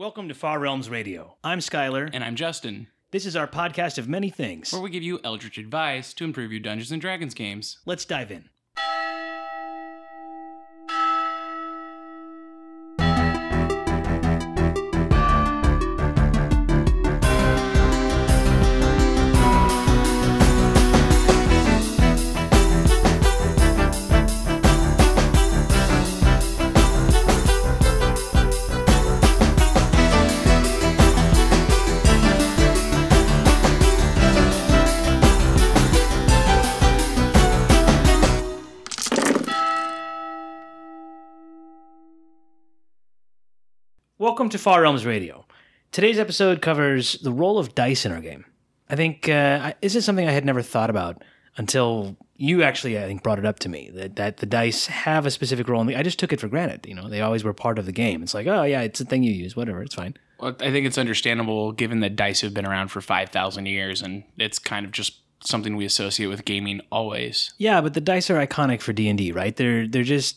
Welcome to Far Realms Radio. I'm Skylar. And I'm Justin, This is our podcast of many things. where we give you eldritch advice to improve your Dungeons and Dragons games. Let's dive in. Welcome to Far Realms Radio. Today's episode covers the role of dice in our game. I think uh, I- this is something I had never thought about until you actually, I think, brought it up to me that, that the dice have a specific role. In the, I just took it for granted. You know, they always were part of the game. It's like, oh yeah, it's a thing you use. Whatever, it's fine. Well, I think it's understandable given that dice have been around for 5,000 years and it's kind of just something we associate with gaming always. Yeah, but the dice are iconic for D and D, right? They're they're just,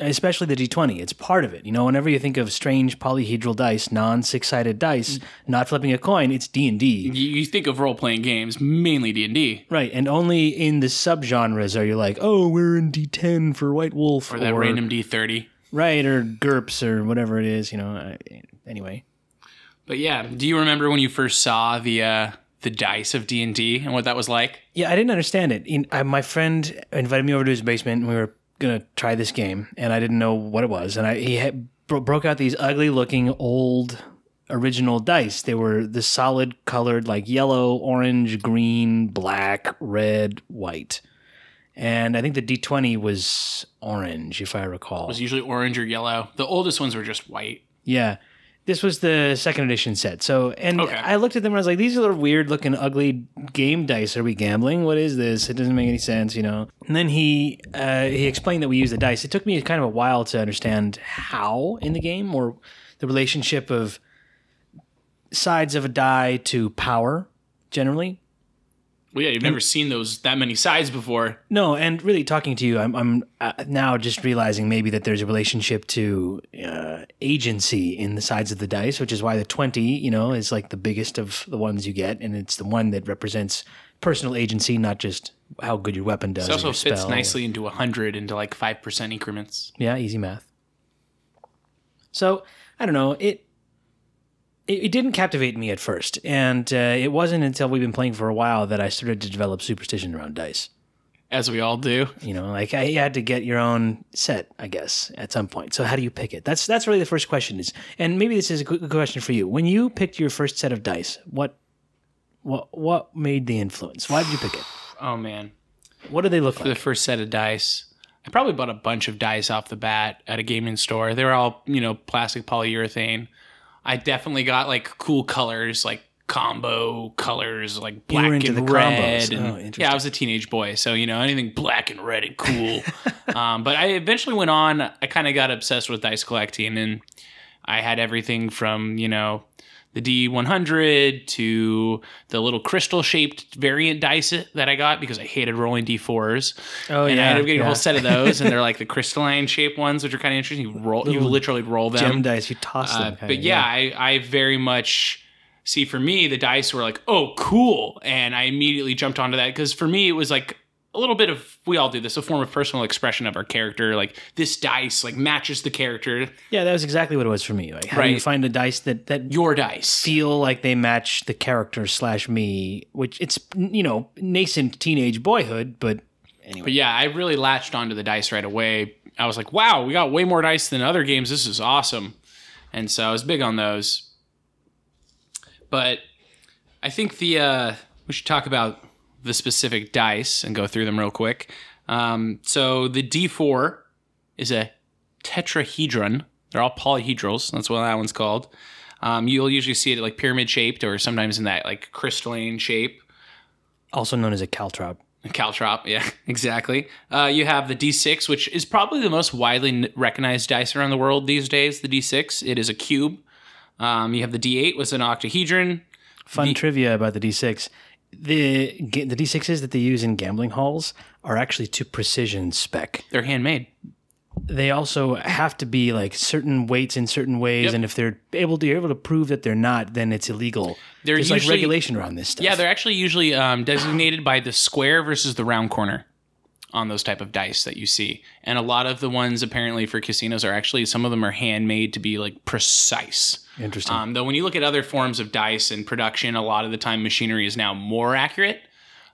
especially the D twenty. It's part of it. You know, whenever you think of strange polyhedral dice, non six sided dice, mm. not flipping a coin, it's D and D. You, you think of role-playing games, mainly D&D, Right, and only in the subgenres are you like, oh, we're in D ten for White Wolf, or that random D30. right, or GURPS or whatever it is. You know, I- anyway. But yeah, do you remember when you first saw the uh, the dice of D&D and what that was like? Yeah, I didn't understand it. In, I, my friend invited me over to his basement, and we were gonna try this game, and I didn't know what it was. And I he had, bro- broke out these ugly-looking old original dice. They were the solid colored, like yellow, orange, green, black, red, white. And I think the D twenty was orange, if I recall. It was usually orange or yellow. The oldest ones were just white. Yeah. This was the second edition set. So, and Okay. I looked at them and I was like, these are weird looking, ugly game dice. Are we gambling? What is this? It doesn't make any sense, you know? And then he, uh, he explained that we use the dice. It took me kind of a while to understand how in the game or the relationship of sides of a die to power generally. Well, yeah, you've never seen those that many sides before. No, and really talking to you, I'm, I'm uh, now just realizing maybe that there's a relationship to uh, agency in the sides of the dice, which is why the 20, you know, is like the biggest of the ones you get. And it's the one that represents personal agency, not just how good your weapon does. It also fits spell. nicely into 100 into like 5% increments. Yeah, easy math. So I don't know. It it, it didn't captivate me at first, and uh, it wasn't until we've been playing for a while that I started to develop superstition around dice. As we all do. You know, like I had to get your own set, I guess, at some point. So how do you pick it? That's that's really the first question. Is and maybe this is a good question for you. When you picked your first set of dice, what what what made the influence? Why did you pick it? Oh, man. What do they look for the first set of dice. I probably bought a bunch of dice off the bat at a gaming store. They were all, you know, plastic polyurethane. I definitely got like cool colors, like combo colors, like black and the red. combos. And, Oh, yeah, I was a teenage boy, so you know anything black and red and cool. um, but I eventually went on. I kind of got obsessed with dice collecting, and I had everything from you know the D100 to the little crystal shaped variant dice that I got because I hated rolling D4s. Oh yeah. and I yeah, ended up getting yeah. a whole set of those, and they're like the crystalline shaped ones, which are kind of interesting. You roll, you literally roll them. gem dice. You toss Uh, them. kinda, but yeah, I, I very much see for me the dice were like, oh, cool, and I immediately jumped onto that because for me it was like a little bit of we all do this a form of personal expression of our character. Like this dice like matches the character, yeah, that was exactly what it was for me. Like, how do you find a dice that that your dice. feel like they match the character slash me, which it's you know nascent teenage boyhood, but anyway. But yeah, I really latched onto the dice right away. I was like, wow, we got way more dice than other games. This is awesome. And so I was big on those. But I think the uh, we should talk about the specific dice and go through them real quick. Um, so the D4 is a tetrahedron. They're all polyhedrals. That's what that one's called. Um, you'll usually see it like pyramid shaped or sometimes in that like crystalline shape. also known as a caltrop. Caltrop, yeah, exactly. Uh, you have the D6, which is probably the most widely recognized dice around the world these days. The D6, it is a cube. Um, you have the D8, was an octahedron. Fun trivia about the D6. The the D6s that they use in gambling halls are actually to precision spec. They're handmade. they also have to be like certain weights in certain ways, Yep. and if they're able to you're able to prove that they're not, then it's illegal. There's like regulation around this stuff. Yeah, they're actually usually um, designated by the square versus the round corner on those type of dice that you see. And a lot of the ones apparently for casinos are actually some of them are handmade to be like precise. interesting. Um, though when you look at other forms of dice and production, a lot of the time machinery is now more accurate.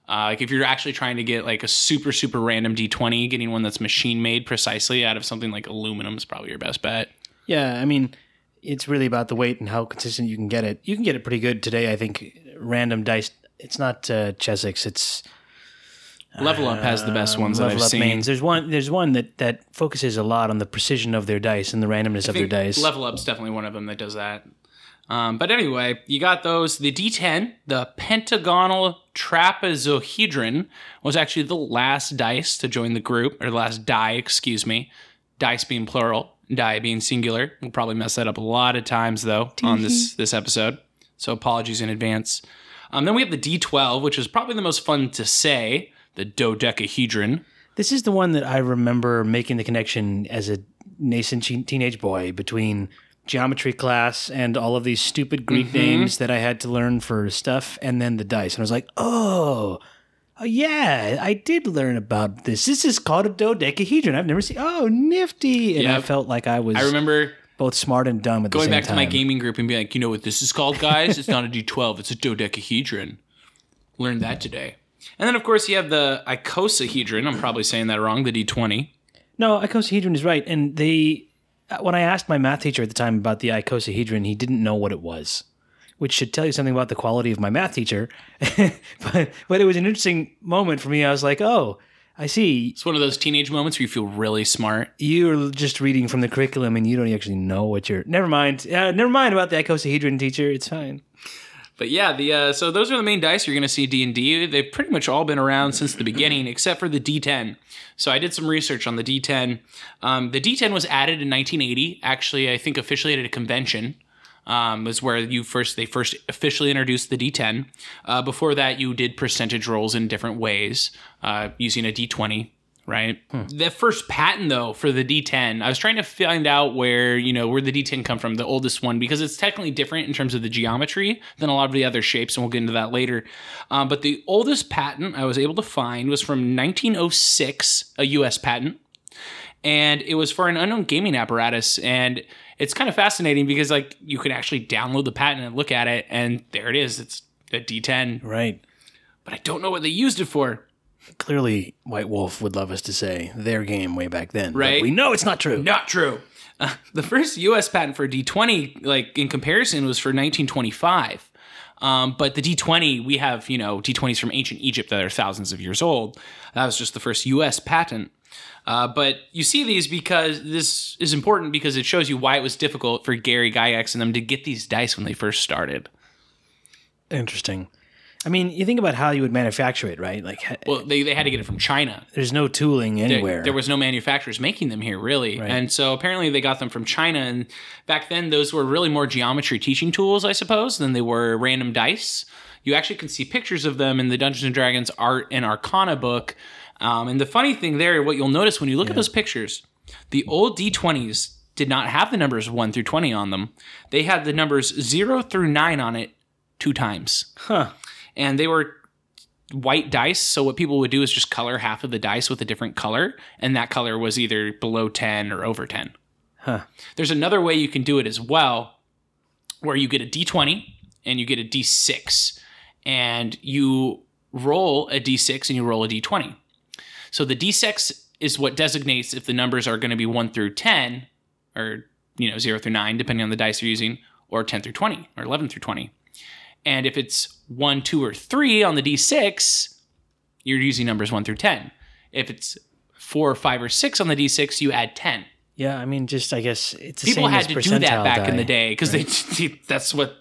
Uh, like if you're actually trying to get like a super super random d20, getting one that's machine made precisely out of something like aluminum is probably your best bet. yeah, I mean, it's really about the weight and how consistent you can get it. You can get it pretty good today. I think random dice. It's not uh, Chessex. It's Level Up has the best ones that Level I've Up seen. Mains. There's one. There's one that that focuses a lot on the precision of their dice and the randomness of I their dice. Level Up's definitely one of them that does that. Um, but anyway, you got those. The D10, the pentagonal trapezohedron, was actually the last dice to join the group, or the last die, excuse me. Dice being plural, die being singular. We'll probably mess that up a lot of times though on this this episode. So apologies in advance. Um, then we have the D12, which is probably the most fun to say, the dodecahedron. This is the one that I remember making the connection as a nascent teen- teenage boy between geometry class and all of these stupid Greek Mm-hmm. names that I had to learn for stuff, and then the dice. And I was like, oh, oh yeah, I did learn about this. This is called a dodecahedron. I've never seen. Oh, nifty! And I felt like I was I remember both smart and dumb at the going back to my gaming group and being like, you know what this is called, guys? It's not a D12, it's a dodecahedron. Learned that today. And then, of course, you have the icosahedron. I'm probably saying that wrong, the D20. No, icosahedron is right. And they, uh, when I asked my math teacher at the time about the icosahedron, he didn't know what it was, which should tell you something about the quality of my math teacher. but but it was an interesting moment for me. I was like, oh, I see. It's one of those teenage moments where you feel really smart. You're just reading from the curriculum and you don't actually know what you're. Never mind. Uh, never mind about the icosahedron teacher. It's fine. But yeah, the uh, so those are the main dice you're going to see D and D. They've pretty much all been around since the beginning, except for the D10. So I did some research on the D10. Um, the D10 was added in 1980. Actually, I think officially at a convention. Um, was where you first they first officially introduced the D10. Uh, before that, you did percentage rolls in different ways uh, using a D20 right? The first patent though for the D10, I was trying to find out where, you know, where the D10 come from, the oldest one because it's technically different in terms of the geometry than a lot of the other shapes and we'll get into that later. Um, but the oldest patent I was able to find was from 1906, a US patent. And it was for an unknown gaming apparatus and it's kind of fascinating because like you can actually download the patent and look at it and there it is. It's a D10, Right. but I don't know what they used it for. Clearly, White Wolf would love us to say their game way back then. but Right. we know it's not true. Not true. Uh, the first U.S. patent for D20, like in comparison, was for 1925. Um, but the D20, we have you know D20s from ancient Egypt that are thousands of years old. That was just the first U.S. patent. Uh, but you see these because this is important because it shows you why it was difficult for Gary Gygax and them to get these dice when they first started. Interesting. I mean, you think about how you would manufacture it, right? Like, Well, they, they had to get it from China. there's no tooling anywhere. there was no manufacturers making them here really and so apparently they got them from china and back then those were really more geometry teaching tools i suppose than they were random dice you actually can see pictures of them in the dungeons and dragons art and arcana book um, and the funny thing there what you'll notice when you look at those pictures the old d20s did not have the numbers 1 through 20 on them they had the numbers 0 through 9 on it two times huh. And they were white dice. So what people would do is just color half of the dice with a different color, and that color was either below 10 or over 10. Huh. There's another way you can do it as well, where you get a d20 and you get a d6, and you roll a d6 and you roll a d20. So the d6 is what designates if the numbers are going to be 1 through 10, or you know 0 through 9, depending on the dice you're using, or 10 through 20, or 11 through 20. And if it's one, two, or three on the D6, you're using numbers one through 10. If it's four, five, or six on the D6, you add 10. Yeah, I mean, just I guess it's the People same had to do that back in the day because they that's what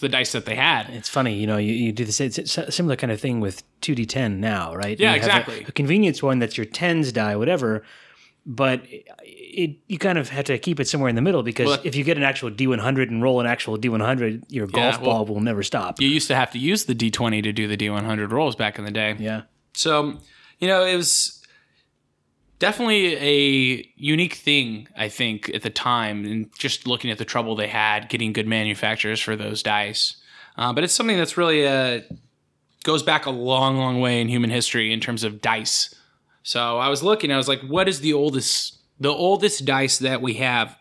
the dice that they had. It's funny, you know, you, you do the same, it's a similar kind of thing with 2d10 now, right? Yeah, have a- exactly. A, convenience one that's your tens die, whatever, but it you kind of have to keep it somewhere in the middle because Well, if you get an actual D100 and roll an actual D100, your golf well- ball will never stop. You used to have to use the D20 to do the D100 rolls back in the day. yeah. So, you know, it was definitely a unique thing, I think, at the time, and just looking at the trouble they had getting good manufacturers for those dice. Uh, but it's something that's really uh, goes back a long, long way in human history in terms of dice. So I was looking, I was like, what is the oldest, the oldest dice that we have?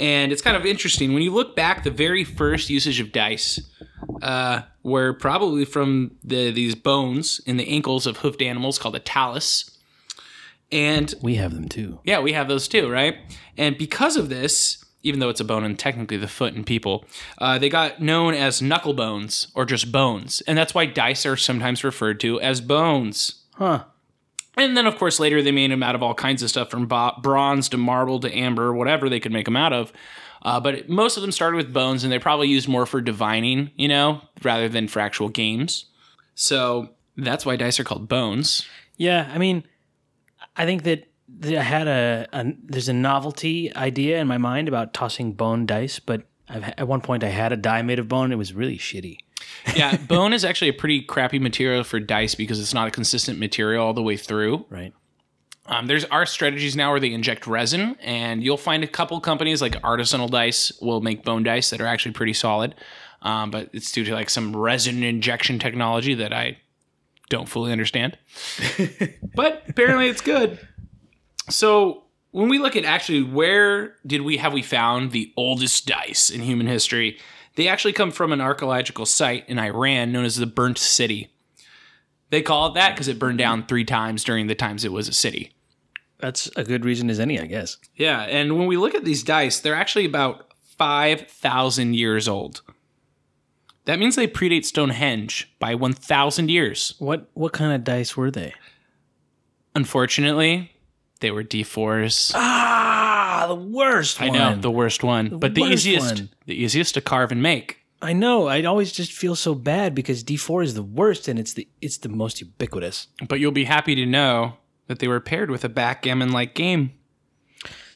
And it's kind of interesting when you look back. The very first usage of dice uh, were probably from the, these bones in the ankles of hoofed animals called a talus. And We have them too. yeah, we have those too, right? And because of this, even though it's a bone and technically the foot in people, uh, they got known as knuckle bones or just bones. And that's why dice are sometimes referred to as bones. Huh. And then, of course, later they made them out of all kinds of stuff from bronze to marble to amber, whatever they could make them out of. Uh, but most of them started with bones, and they probably used more for divining, you know, rather than for actual games. So that's why dice are called bones. Yeah, I mean, I think that I had a, a there's a novelty idea in my mind about tossing bone dice, but I've, at one point I had a die made of bone. It was really shitty. Yeah, bone is actually a pretty crappy material for dice because it's not a consistent material all the way through. Right. Um, there's our strategies now where they inject resin, and you'll find a couple companies like Artisanal Dice will make bone dice that are actually pretty solid. Um, but it's due to like some resin injection technology that I don't fully understand. but apparently it's good. So when we look at actually where did we have we found the oldest dice in human history, they actually come from an archaeological site in Iran known as the Burnt City. They call it that because it burned down three times during the times it was a city. That's a good reason as any, I guess. Yeah, and when we look at these dice, they're actually about 5,000 years old. That means they predate Stonehenge by 1,000 years. What what kind of dice were they? Unfortunately, they were D4s. Ah, the worst I know, the worst one, but the worst easiest one. the easiest to carve and make. I know. I always just feel so bad because D4 is the worst and it's the it's the most ubiquitous. But you'll be happy to know that they were paired with a backgammon-like game.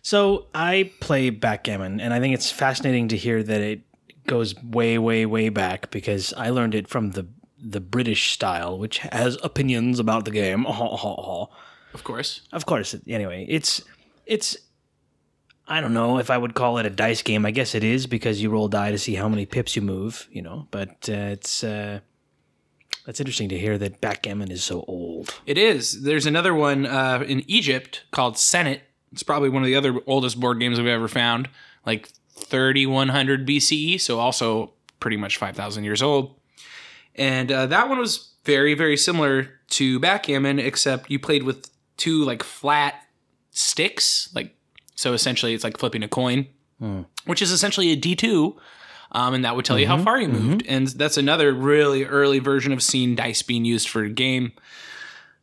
So I play backgammon, and I think it's fascinating to hear that it goes way, way, way back because I learned it from the the British style, which has opinions about the game. Of course. Of course. Anyway, it's it's. I don't know if I would call it a dice game. I guess it is because you roll die to see how many pips you move. You know, but uh, it's uh, that's interesting to hear that backgammon is so old. It is. There's another one uh, in Egypt called Senet. It's probably one of the other oldest board games we've ever found, like 3100 BCE, so also pretty much 5,000 years old. And uh, that one was very, very similar to backgammon, except you played with two like flat sticks, like so. Essentially, it's like flipping a coin, hmm. which is essentially a D two. Um, and that would tell you how mm-hmm. far you moved. Mm-hmm. And that's another really early version of seeing dice being used for a game.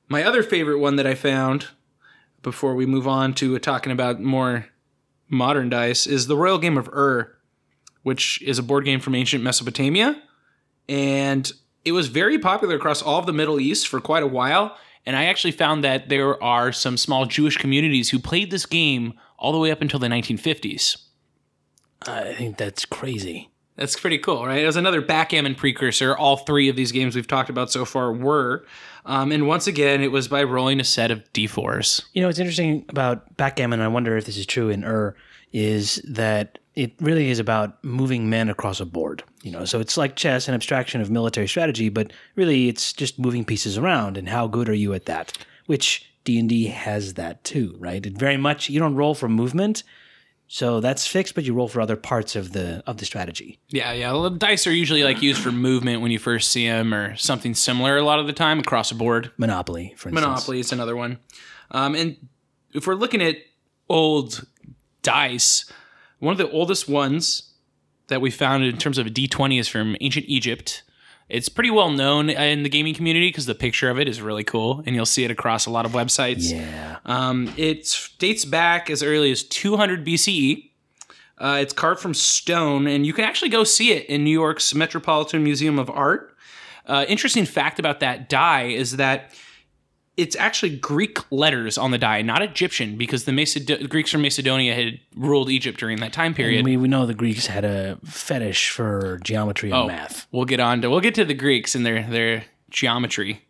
My other favorite one that I found before we move on to talking about more modern dice is the Royal Game of Ur, which is a board game from ancient Mesopotamia. And it was very popular across all of the Middle East for quite a while. And I actually found that there are some small Jewish communities who played this game all the way up until the 1950s. I think that's crazy. That's pretty cool, right? It was another backgammon precursor. All three of these games we've talked about so far were. Um, and once again, it was by rolling a set of d4s. You know, what's interesting about backgammon, and I wonder if this is true in Ur, is that it really is about moving men across a board. You know, so it's like chess, an abstraction of military strategy, but really it's just moving pieces around. And how good are you at that? Which D and D has that too, right? It very much you don't roll for movement, so that's fixed, but you roll for other parts of the of the strategy. Yeah, yeah. well, Dice are usually like used for movement when you first see them, or something similar. A lot of the time across a board. Monopoly, for instance. Monopoly is another one. Um, and if we're looking at old dice, one of the oldest ones that we found in terms of a D20 is from ancient Egypt. It's pretty well known in the gaming community because the picture of it is really cool, and you'll see it across a lot of websites. Yeah. Um, it dates back as early as 200 BCE. Uh, it's carved from stone, and you can actually go see it in New York's Metropolitan Museum of Art. Uh, interesting fact about that die is that it's actually Greek letters on the die, not Egyptian, because the Maced- Greeks from Macedonia had ruled Egypt during that time period. And we, we know the Greeks had a fetish for geometry and Oh, math. We'll get on to we'll get to the Greeks and their their geometry.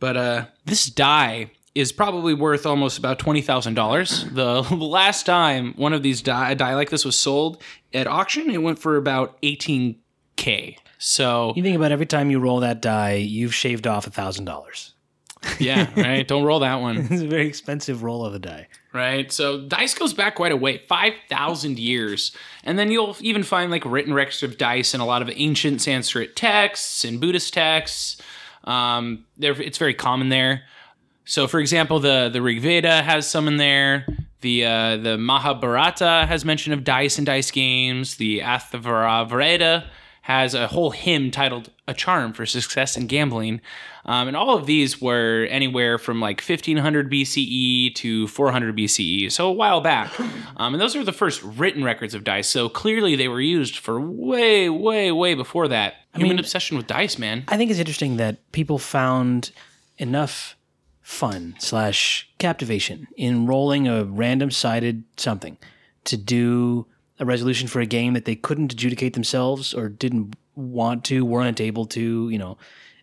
But uh, this die is probably worth almost about twenty thousand dollars. The last time one of these die, a die like this was sold at auction, it went for about eighteen k. So You think about every time you roll that die, you've shaved off a thousand dollars. Yeah, right. Don't roll that one. It's a very expensive roll of a die. Right. So dice goes back quite a way, 5,000 years. And then you'll even find like written records of dice in a lot of ancient Sanskrit texts and Buddhist texts. Um, there, it's very common there. So, for example, the, the Rig Veda has some in there. The, uh, the Mahabharata has mention of dice and dice games. The Atharvaveda has a whole hymn titled A Charm for Success in Gambling. Um, and all of these were anywhere from like 1500 BCE to 400 BCE, so a while back. Um, and those are the first written records of dice. So clearly they were used for way, way, way before that. Human mean- obsession with dice, man. I think it's interesting that people found enough fun slash captivation in rolling a random sided something to do a resolution for a game that they couldn't adjudicate themselves or didn't want to, weren't able to, you know,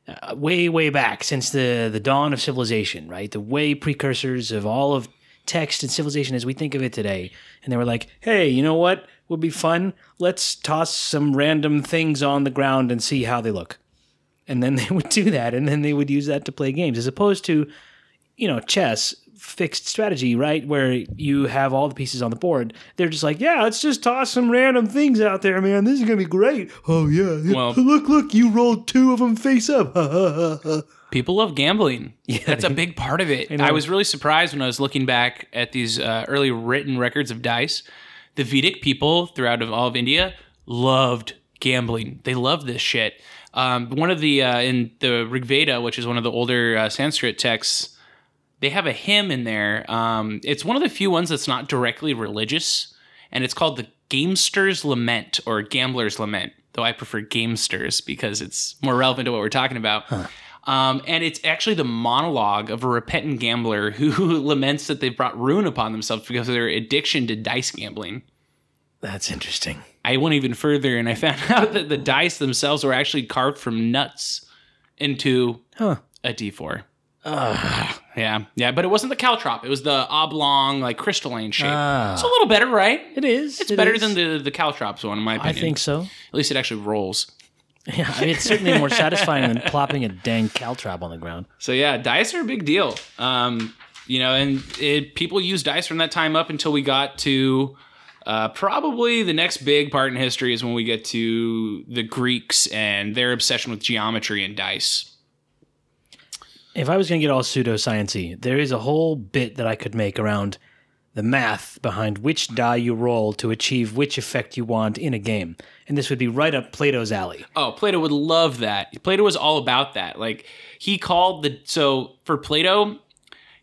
uh, way, way back since the, the dawn of civilization, right? The way precursors of all of text and civilization as we think of it today. And they were like, hey, you know what would be fun? Let's toss some random things on the ground and see how they look and then they would do that and then they would use that to play games as opposed to you know chess fixed strategy right where you have all the pieces on the board they're just like yeah let's just toss some random things out there man this is gonna be great oh yeah Well- look look you rolled two of them face up People love gambling. Yeah, That's a big part of it. know. I, was really surprised when I was looking back at these uh, early written records of dice. The Vedic people throughout of all of India loved gambling. They loved this shit. Um, one of the uh, in the Rig Veda, which is one of the older uh, Sanskrit texts, they have a hymn in there. Um, it's one of the few ones that's not directly religious, and it's called the Gamester's Lament or Gambler's Lament. Though I prefer Gamesters because it's more relevant to what we're talking about. Um, and it's actually the monologue of a repentant gambler who laments that they've brought ruin upon themselves because of their addiction to dice gambling. that's interesting I went even further and I found out that the dice themselves were actually carved from nuts into huh a D4. Yeah, yeah, but it wasn't the caltrop. It was the oblong, like crystalline shape. Ah. It's a little better, right? it is It's better than the the caltrops one, in my opinion. i think so At least it actually rolls. yeah I mean, it's certainly more satisfying than plopping a dang caltrop on the ground So yeah, dice are a big deal. Um, you know, and it, people use dice from that time up until we got to uh, probably the next big part in history is when we get to the Greeks and their obsession with geometry and dice. If I was going to get all pseudosciency, there is a whole bit that I could make around the math behind which die you roll to achieve which effect you want in a game. And this would be right up Plato's alley. Oh, Plato would love that. Plato was all about that. Like he called the so for Plato,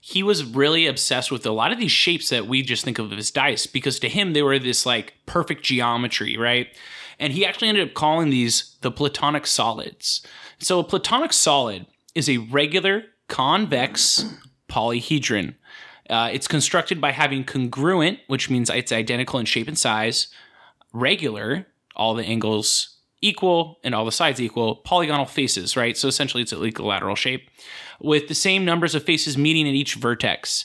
he was really obsessed with a lot of these shapes that we just think of as dice because to him they were this like perfect geometry, right? And he actually ended up calling these the platonic solids. So a platonic solid is a regular convex polyhedron. Uh, it's constructed by having congruent, which means it's identical in shape and size, regular, all the angles equal and all the sides equal, polygonal faces, right? So essentially it's an equilateral shape with the same numbers of faces meeting at each vertex.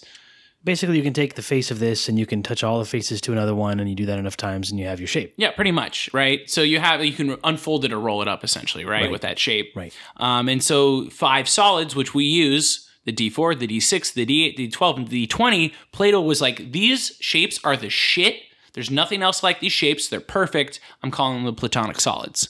Basically, you can take the face of this and you can touch all the faces to another one, and you do that enough times and you have your shape. Yeah, pretty much, right? So you have you can unfold it or roll it up essentially, right, Right. with that shape. Right. Um, and so five solids, which we use, the D4, the D6, the D8, the D12, and the D20, Plato was like, these shapes are the shit. There's nothing else like these shapes. They're perfect. I'm calling them the platonic solids.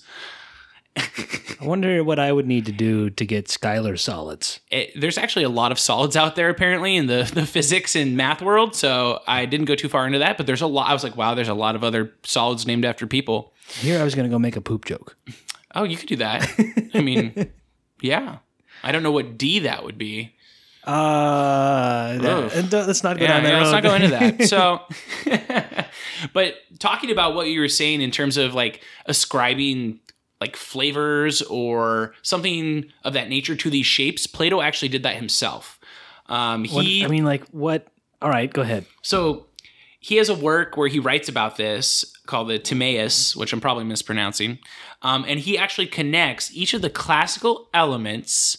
I wonder what I would need to do to get Skylar solids. It, there's actually a lot of solids out there apparently in the, the physics and math world. So I didn't go too far into that, but there's a lot. I was like, wow, there's a lot of other solids named after people. Here, I was going to go make a poop joke. Oh, you could do that. I mean, yeah. I don't know what D that would be. Uh, that- let's not go Yeah, down that yeah, let's not go into that. So, but talking about what you were saying in terms of like ascribing like flavors or something of that nature to these shapes, Plato actually did that himself. Um, What- he I mean, like, what? All right, go ahead. so he has a work where he writes about this called the Timaeus, which I'm probably mispronouncing. Um, and he actually connects each of the classical elements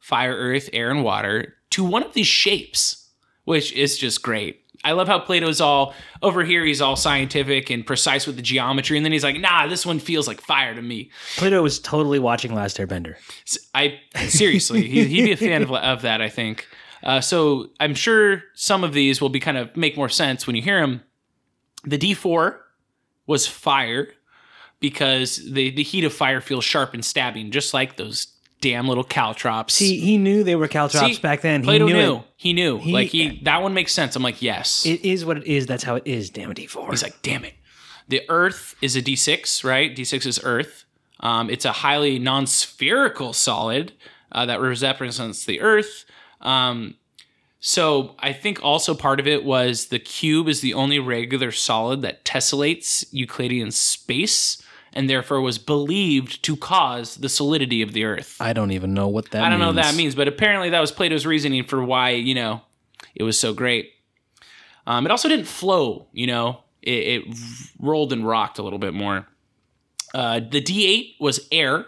fire, earth, air, and water to one of these shapes, which is just great. I love how Plato's all over here. He's all scientific and precise with the geometry, and then he's like, "Nah, this one feels like fire to me." Plato was totally watching Last Airbender. I seriously, he, he'd be a fan of, of that. I think. Uh, so I'm sure some of these will be kind of make more sense when you hear them. The D4 was fire because the the heat of fire feels sharp and stabbing, just like those damn little caltrops. See, he knew they were caltrops See, back then. Plato he knew, knew. He knew. like he that one makes sense. I'm like, yes. It is what it is. That's how it is. Damn it, D4. He's like, damn it. The Earth is a D6, right? D6 is Earth. Um, it's a highly non-spherical solid uh, that represents the Earth. Um, so I think also part of it was the cube is the only regular solid that tessellates Euclidean space, and therefore was believed to cause the solidity of the Earth. I don't even know what that. I don't know what that means, but apparently that was Plato's reasoning for why you know it was so great. Um, it also didn't flow, you know, it, it rolled and rocked a little bit more. Uh, the D8 was air.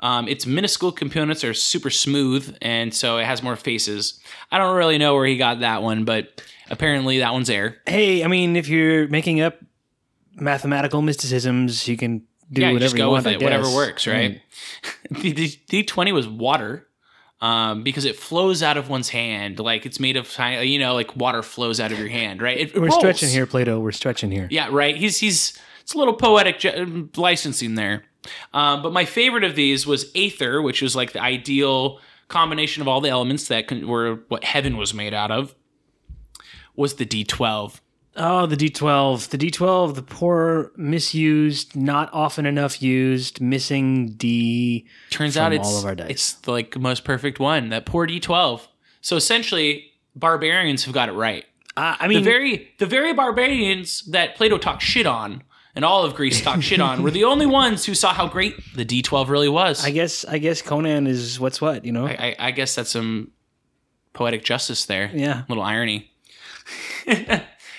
Um, its minuscule components are super smooth, and so it has more faces. I don't really know where he got that one, but apparently that one's air. Hey, I mean, if you're making up mathematical mysticisms, you can do yeah, you whatever just go want, with it, whatever works, right? the, the D20 was water. Um, because it flows out of one's hand, like it's made of tiny, you know, like water flows out of your hand, right? It We're rolls. stretching here, Plato. We're stretching here. Yeah, right. He's he's it's a little poetic ju- licensing there. Um, but my favorite of these was Aether, which was like the ideal combination of all the elements that con- were what heaven was made out of. Was the D12? Oh, the D12. The D12, the poor, misused, not often enough used, missing D. Turns out it's all of our dice. it's like the most perfect one. That poor D12. So essentially, barbarians have got it right. Uh, I The mean, very the very barbarians that Plato talked shit on and all of Greece talked shit on were the only ones who saw how great the D12 really was. I guess, I guess Conan is what's what, you know? I, I, I guess that's some poetic justice there. Yeah. little irony.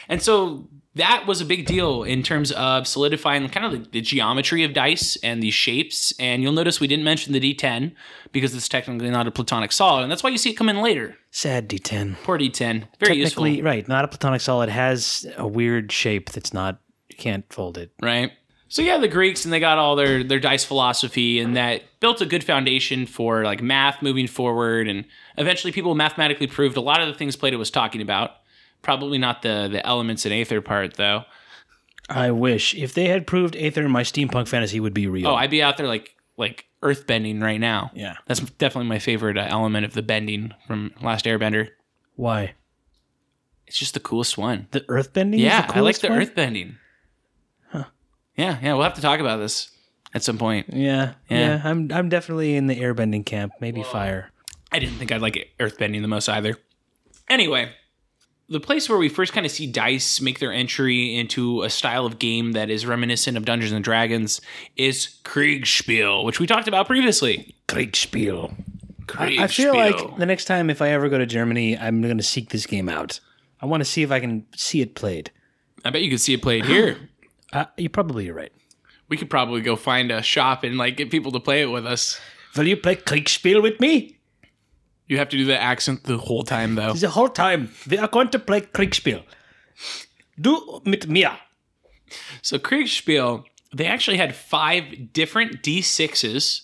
and so that was a big deal in terms of solidifying kind of the, the geometry of dice and these shapes. And you'll notice we didn't mention the D10 because it's technically not a platonic solid, and that's why you see it come in later. Sad D10. Poor D10, very useful, Technically, right, not a platonic solid, has a weird shape that's not, you can't fold it. right? So yeah, the Greeks and they got all their their dice philosophy and that built a good foundation for like math moving forward and eventually people mathematically proved a lot of the things Plato was talking about. Probably not the the elements and aether part though. I wish. If they had proved Aether, my steampunk fantasy would be real. Oh, I'd be out there like like earth bending right now. yeah. That's definitely my favorite uh, element of the bending from Last Airbender. Why? It's just the coolest one. The earth bending? is Yeah, I like the one? earth bending. Yeah, yeah, we'll have to talk about this at some point. Yeah, Yeah. yeah, I'm I'm definitely in the airbending camp. Maybe fire. I didn't think I'd like earthbending the most either. Anyway, the place where we first kind of see dice make their entry into a style of game that is reminiscent of Dungeons and Dragons is Kriegspiel, which we talked about previously. Kriegspiel. Kriegspiel. I feel like the next time if I ever go to Germany, I'm going to seek this game out. I want to see if I can see it played. I bet you could see it played here. Uh, you're right. we could probably go find a shop and like get people to play it with us. Will you play Kriegspiel with me? You have to do the accent the whole time though. The whole time we are going to play Kriegspiel. Du mit mir. So Kriegspiel, they actually had five different D6s,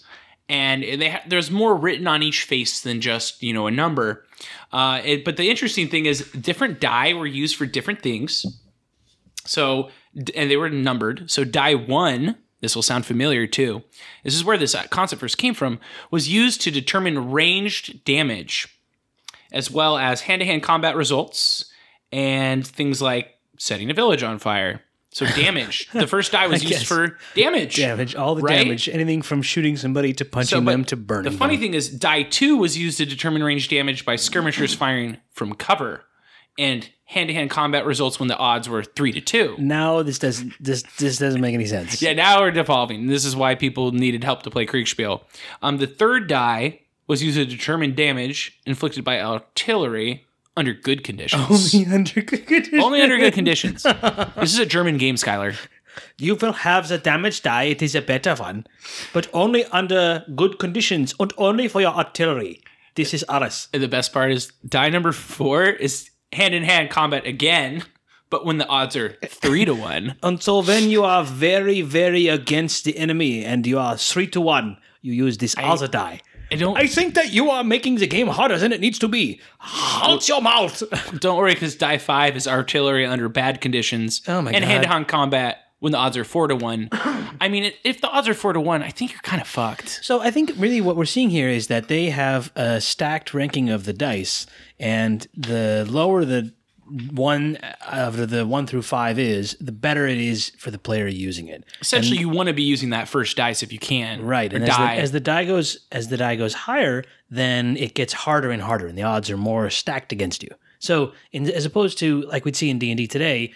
and they ha- there's more written on each face than just you know a number. Uh, it, but the interesting thing is, different die were used for different things. So and they were numbered. So die one, this will sound familiar too. This is where this uh, concept first came from. Was used to determine ranged damage, as well as hand-to-hand combat results and things like setting a village on fire. So damage. the first die was used for damage. Damage, all the Right? damage, anything from shooting somebody to punching but them to burning The funny them. thing is, die two was used to determine range damage by skirmishers firing from cover, and hand-to-hand combat results when the odds were three to two. Now this doesn't this this doesn't make any sense. Yeah, now we're devolving. This is why people needed help to play Kriegspiel. Um, the third die was used to determine damage inflicted by artillery under good conditions. Only under good conditions. Only under good conditions. this is a German game, Skylar. You will have the damage die. It is a better one, but only under good conditions and only for your artillery. This is us. And the best part is die number four is hand in hand combat again, but when the odds are three to one. Until so when you are very, very against the enemy and you are three to one, you use this other die. I don't I think that you are making the game harder than it needs to be. Halt your mouth. don't worry because die five is artillery under bad conditions. Oh my and God. hand to hand combat when the odds are four to one. I mean, if the odds are four to one, I think you're kind of fucked. So I think really what we're seeing here is that they have a stacked ranking of the dice, and the lower the one uh, of the one through five is, the better it is for the player using it. Essentially, you want to be using that first dice if you can. Right, and as the, die. as the die goes as the die goes higher, then it gets harder and harder, and the odds are more stacked against you. So, in, as opposed to like we'd see in D and D today,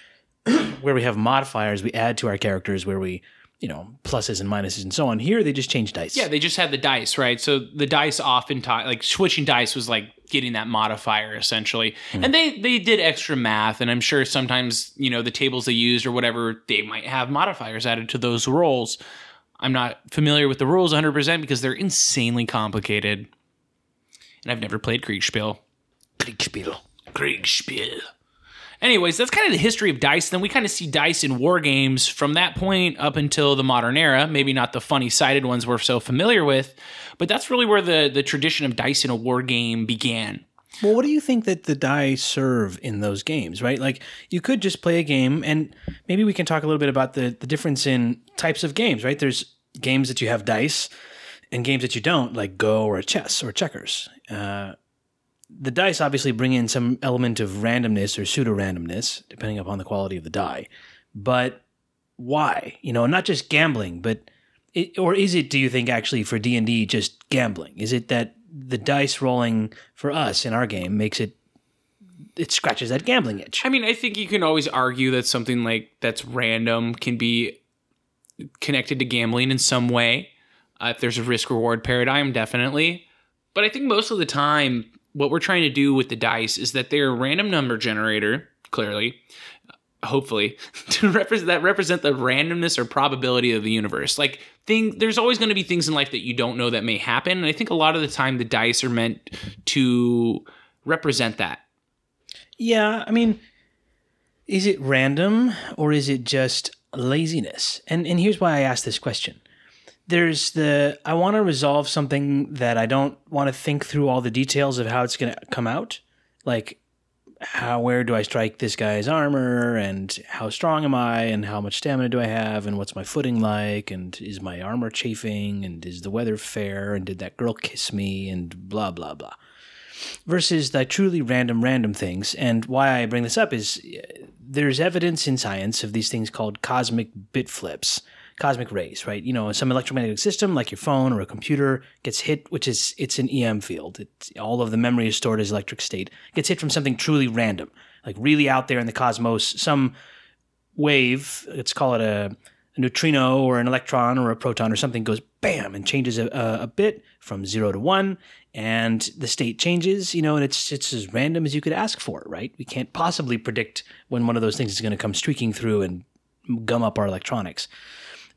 where we have modifiers we add to our characters, where we you know pluses and minuses and so on. Here they just change dice. yeah, they just had the dice, right? So the dice oftentimes, like switching dice was like getting that modifier essentially. Hmm. And they they did extra math, and I'm sure sometimes you know the tables they used or whatever they might have modifiers added to those rolls. I'm not familiar with the rules 100 percent because they're insanely complicated, and I've never played Kriegspiel. Kriegspiel. Kriegspiel. Anyways, that's kind of the history of dice. Then we kind of see dice in war games from that point up until the modern era. Maybe not the funny sided ones we're so familiar with, but that's really where the, the tradition of dice in a war game began. Well, what do you think that the die serve in those games, right? Like you could just play a game and maybe we can talk a little bit about the, the difference in types of games, right? There's games that you have dice and games that you don't, like Go or chess or checkers. Uh, the dice obviously bring in some element of randomness or pseudo randomness, depending upon the quality of the die. But why? You know, not just gambling, but it, or is it? Do you think actually for D and D just gambling? Is it that the dice rolling for us in our game makes it it scratches that gambling itch? I mean, I think you can always argue that something like that's random can be connected to gambling in some way. Uh, if there's a risk reward paradigm, definitely. But I think most of the time, what we're trying to do with the dice is that they're a random number generator, clearly, hopefully, to represent that represent the randomness or probability of the universe. Like thing, there's always going to be things in life that you don't know that may happen, and I think a lot of the time the dice are meant to represent that. Yeah, I mean, is it random or is it just laziness? And and here's why I asked this question. There's the I want to resolve something that I don't want to think through all the details of how it's going to come out. Like how where do I strike this guy's armor? And how strong am I? And how much stamina do I have? And what's my footing like? And is my armor chafing? And is the weather fair? And did that girl kiss me? And blah blah blah. Versus the truly random random things. And why I bring this up is uh, there's evidence in science of these things called cosmic bit flips, cosmic rays, right? You know, some electromagnetic system like your phone or a computer gets hit, which is it's an EM field. It's, all of the memory is stored as electric state. Gets hit from something truly random, like really out there in the cosmos, some wave. Let's call it a, a neutrino or an electron or a proton or something goes bam and changes a, a, a bit from zero to one and the state changes, you know, and it's it's as random as you could ask for, right? We can't possibly predict when one of those things is going to come streaking through and gum up our electronics.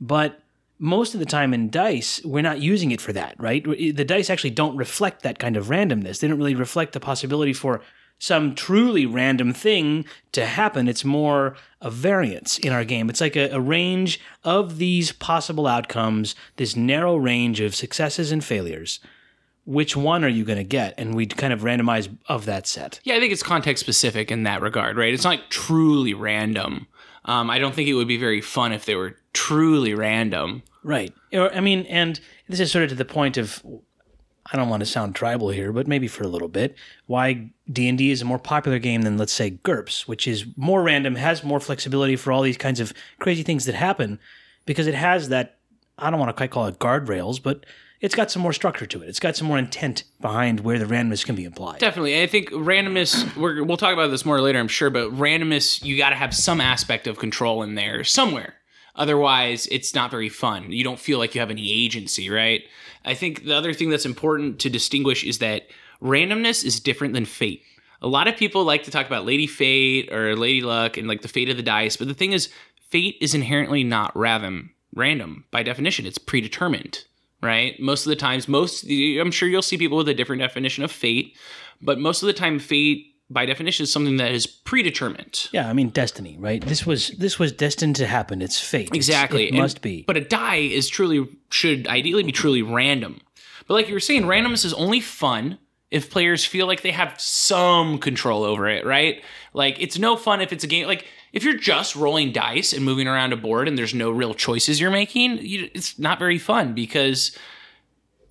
But most of the time in dice, we're not using it for that, right? The dice actually don't reflect that kind of randomness. They don't really reflect the possibility for some truly random thing to happen. It's more a variance in our game. It's like a, a range of these possible outcomes, this narrow range of successes and failures which one are you going to get? And we kind of randomize of that set. Yeah, I think it's context specific in that regard, right? It's not truly random. Um, I don't think it would be very fun if they were truly random. Right. I mean, and this is sort of to the point of, I don't want to sound tribal here, but maybe for a little bit, why D&D is a more popular game than, let's say, GURPS, which is more random, has more flexibility for all these kinds of crazy things that happen, because it has that, I don't want to quite call it guardrails, but it's got some more structure to it. It's got some more intent behind where the randomness can be applied. Definitely. I think randomness, we're, we'll talk about this more later, I'm sure, but randomness, you got to have some aspect of control in there somewhere. Otherwise, it's not very fun. You don't feel like you have any agency, right? I think the other thing that's important to distinguish is that randomness is different than fate. A lot of people like to talk about Lady Fate or Lady Luck and like the fate of the dice, but the thing is, fate is inherently not random. Random by definition, it's predetermined right? Most of the times, most I'm sure you'll see people with a different definition of fate, but most of the time, fate by definition is something that is predetermined. Yeah, I mean destiny, right? This was this was destined to happen. It's fate. It's- Exactly. it And- must be. But a die is truly should ideally be truly random. But like you were saying, randomness is only fun if players feel like they have some control over it, right? Like it's no fun if it's a game like if you're just rolling dice and moving around a board and there's no real choices you're making, you, it's not very fun because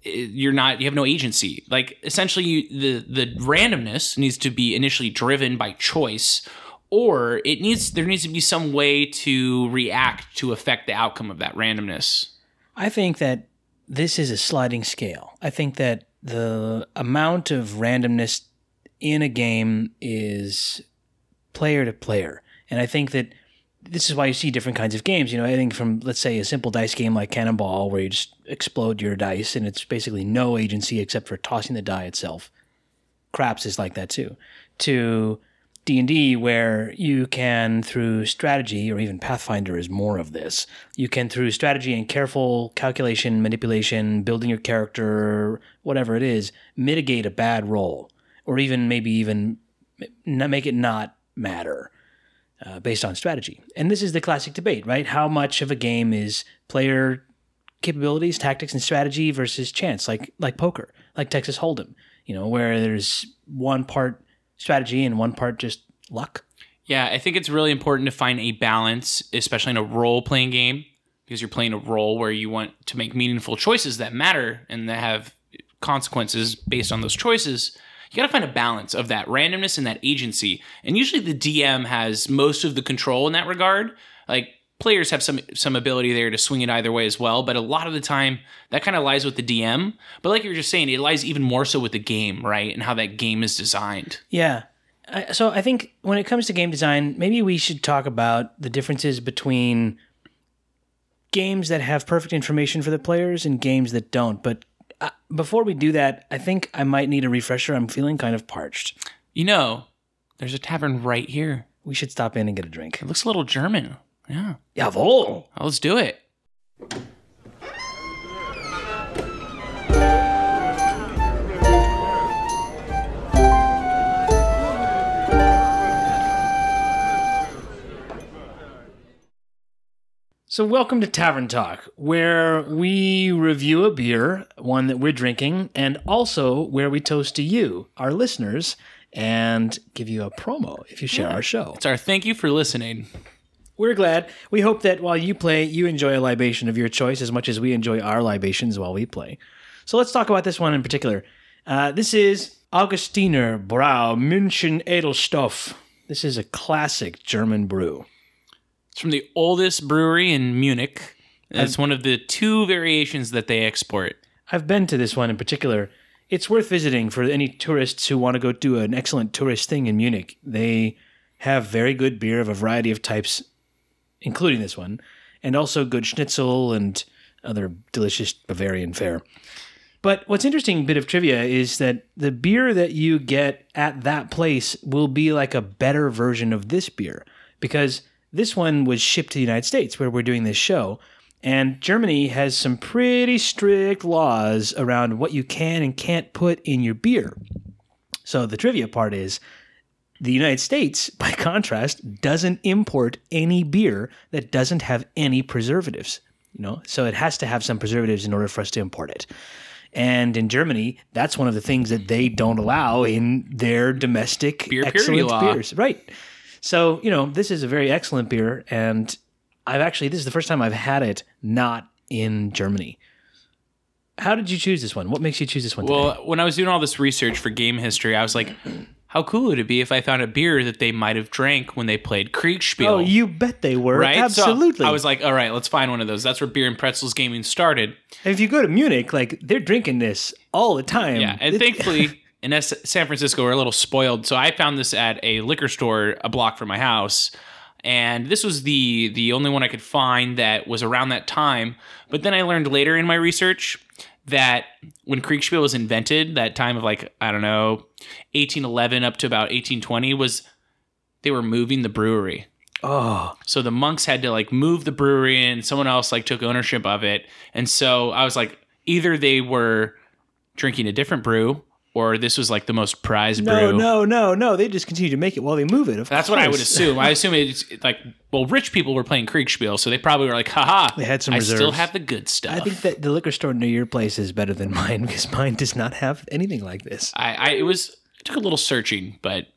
eh, you're not you have no agency. Like essentially you, the the randomness needs to be initially driven by choice or it needs there needs to be some way to react to affect the outcome of that randomness. I think that this is a sliding scale. I think that the amount of randomness in a game is player to player. And I think that this is why you see different kinds of games. You know, I think from, let's say, a simple dice game like Cannonball, where you just explode your dice and it's basically no agency except for tossing the die itself. Craps is like that too. To D&D where you can through strategy or even Pathfinder is more of this. You can through strategy and careful calculation, manipulation, building your character, whatever it is, mitigate a bad roll or even maybe even make it not matter uh, based on strategy. And this is the classic debate, right? How much of a game is player capabilities, tactics, and strategy versus chance, like like poker, like Texas Hold'em, you know, where there's one part strategy and one part just luck. Yeah, I think it's really important to find a balance, especially in a role playing game, because you're playing a role where you want to make meaningful choices that matter and that have consequences based on those choices. You got to find a balance of that randomness and that agency. And usually the DM has most of the control in that regard. Like players have some some ability there to swing it either way as well, but a lot of the time that kind of lies with the DM. But like you were just saying, it lies even more so with the game, right? And how that game is designed. Yeah. So I think when it comes to game design, maybe we should talk about the differences between games that have perfect information for the players and games that don't. But uh, before we do that, I think I might need a refresher. I'm feeling kind of parched. You know, there's a tavern right here. We should stop in and get a drink. It looks a little German. Yeah. Jawohl. Well, let's do it. So, welcome to Tavern Talk, where we review a beer, one that we're drinking, and also where we toast to you, our listeners, and give you a promo if you share our show. It's our thank you for listening. We're glad. We hope that while you play, you enjoy a libation of your choice as much as we enjoy our libations while we play. So, let's talk about this one in particular. Uh, this is Augustiner Brau München Edelstoff. This is a classic German brew. It's from the oldest brewery in Munich. It's one of the two variations that they export. I've been to this one in particular. It's worth visiting for any tourists who want to go do an excellent tourist thing in Munich. They have very good beer of a variety of types, including this one, and also good schnitzel and other delicious Bavarian fare. But what's interesting bit of trivia is that the beer that you get at that place will be like a better version of this beer because this one was shipped to the United States where we're doing this show. And Germany has some pretty strict laws around what you can and can't put in your beer. So the trivia part is the United States, by contrast, doesn't import any beer that doesn't have any preservatives. You know, so it has to have some preservatives in order for us to import it. And in Germany, that's one of the things that they don't allow in their domestic Beer excellent beers. Right. So, you know, this is a very excellent beer and I've actually this is the first time I've had it not in Germany. How did you choose this one? What makes you choose this one? today? Well, when I was doing all this research for game history, I was like, how cool would it be if I found a beer that they might have drank when they played Kriegspiel? oh, you bet they were. right? So Absolutely. I was like, all right, let's find one of those. That's where Beer and Pretzels gaming started. if you go to Munich, like they're drinking this all the time. Yeah, and It- thankfully in San Francisco we're a little spoiled, so I found this at a liquor store a block from my house, and this was the the only one I could find that was around that time. But then I learned later in my research that when Kriegspiel was invented, that time of like I don't know, 1811 up to about 1820 was they were moving the brewery. oh, So the monks had to like move the brewery and someone else like took ownership of it. And so I was like, either they were drinking a different brew or this was like the most prized No, brew. no, no, no. No. They just continue to make it while they move it. Of That's what I would assume. I assume it's like, well, rich people were playing Kriegspiel, so they probably were like, haha, They had some I still have the good stuff. I think that the liquor store near your place is better than mine because mine does not have anything like this. I, I it was it took a little searching, but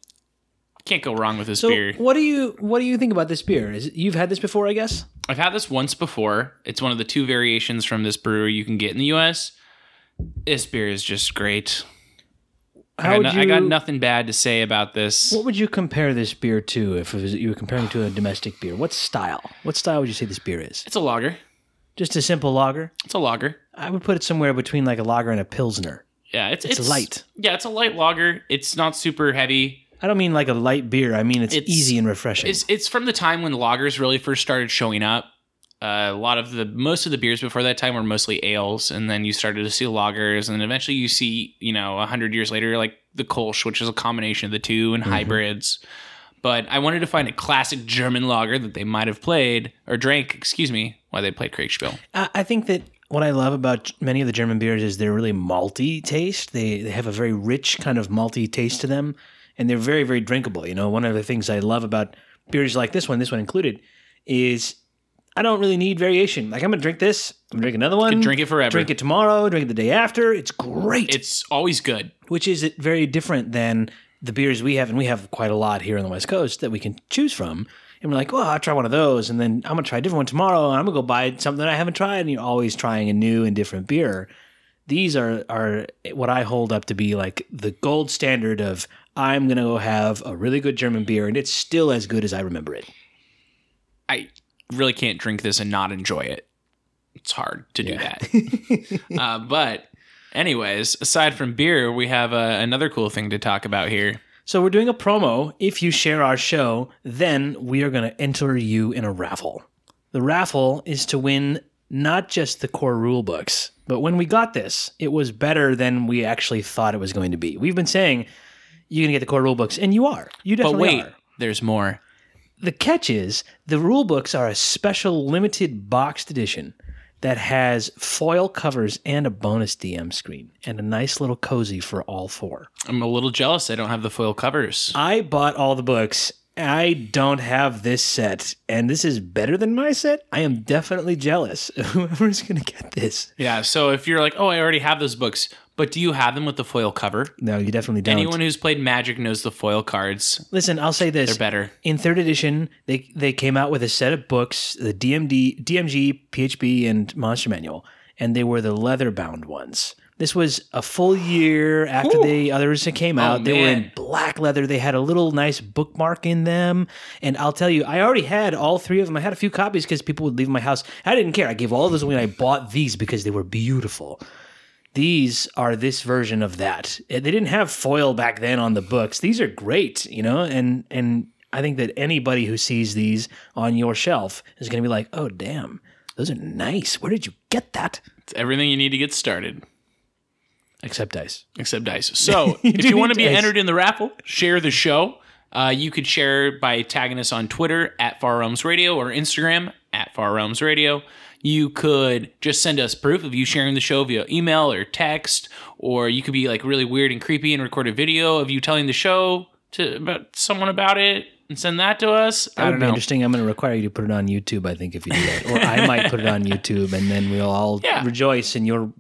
can't go wrong with this So, beer. what do you what do you think about this beer? Is you've had this before, I guess? I've had this once before. It's one of the two variations from this brewery you can get in the US. This beer is just great. I, got no- you, I got nothing bad to say about this. What would you compare this beer to if it was, you were comparing it to a domestic beer? What style? What style would you say this beer is? It's a lager. Just a simple lager? It's a lager. I would put it somewhere between like a lager and a pilsner. Yeah, it's, It's light. Yeah, it's a light lager. It's not super heavy. I don't mean like a light beer. I mean it's, It's- easy and refreshing. It's it's from the time when lagers really first started showing up. Uh, a lot of the most of the beers before that time were mostly ales, and then you started to see lagers, and then eventually you see, you know, a hundred years later, like the Kolsch, which is a combination of the two, and hybrids. But I wanted to find a classic German lager that they might have played or drank, excuse me, while they played Kriegspiel. I I think that what I love about many of the German beers is they're really malty taste. They they have a very rich kind of malty taste to them, and they're very very drinkable. You know, one of the things I love about beers like this one, this one included, is I don't really need variation. Like I'm gonna drink this, I'm gonna drink another one, drink it forever. drink it tomorrow, drink it the day after. It's great, It's always good. which is very different than the beers we have, and we have quite a lot here on the West Coast that we can choose from. And we're like, well, I'll try one of those, and then I'm gonna try a different one tomorrow, and I'm gonna go buy something I haven't tried. And you're always trying a new and different beer. These are are what I hold up to be like the gold standard of I'm gonna go have a really good German beer, and it's still as good as I remember it. I really can't drink this and not enjoy it. It's hard to do that. uh, but, anyways, aside from beer, we have uh, another cool thing to talk about here. So we're doing a promo. If you share our show, then we are going to enter you in a raffle. The raffle is to win not just the core rule books, but when we got this, it was better than we actually thought it was going to be. We've been saying you're going to get the core rule books, and you are. You definitely But wait, are. there's more. The catch is the rule books are a special limited boxed edition that has foil covers and a bonus DM screen and a nice little cozy for all four. I'm a little jealous I don't have the foil covers. I bought all the books. I don't have this set, and this is better than my set. I am definitely jealous whoever's going to get this. Yeah, so if you're like, oh, I already have those books, but do you have them with the foil cover? No, you definitely don't. Anyone who's played Magic knows the foil cards. Listen, I'll say this: They're better. in third edition, they they came out with a set of books, the DMD, DMG, PHB, and Monster Manual, and they were the leather bound ones. This was a full year after the others came oh, out. they were in black leather. They had a little nice bookmark in them. And I'll tell you, I already had all three of them. I had a few copies because people would leave my house. I didn't care. I gave all of those away and I bought these because they were beautiful. These are this version of that. They didn't have foil back then on the books. These are great, you know, and and I think that anybody who sees these on your shelf is going to be like, "Oh, damn, those are nice. Where did you get that?" It's everything you need to get started, Except dice. except dice. So You if you want to be dice. entered in the raffle, share the show. Uh, you could share by tagging us on Twitter at Far Realms Radio or Instagram at Far Realms Radio. You could just send us proof of you sharing the show via email or text, or you could be like really weird and creepy and record a video of you telling the show to about someone about it and send that to us. That I would don't be know. interesting. I'm going to require you to put it on YouTube. I think if you do that, or I might put it on YouTube, and then we'll all Yeah. rejoice in your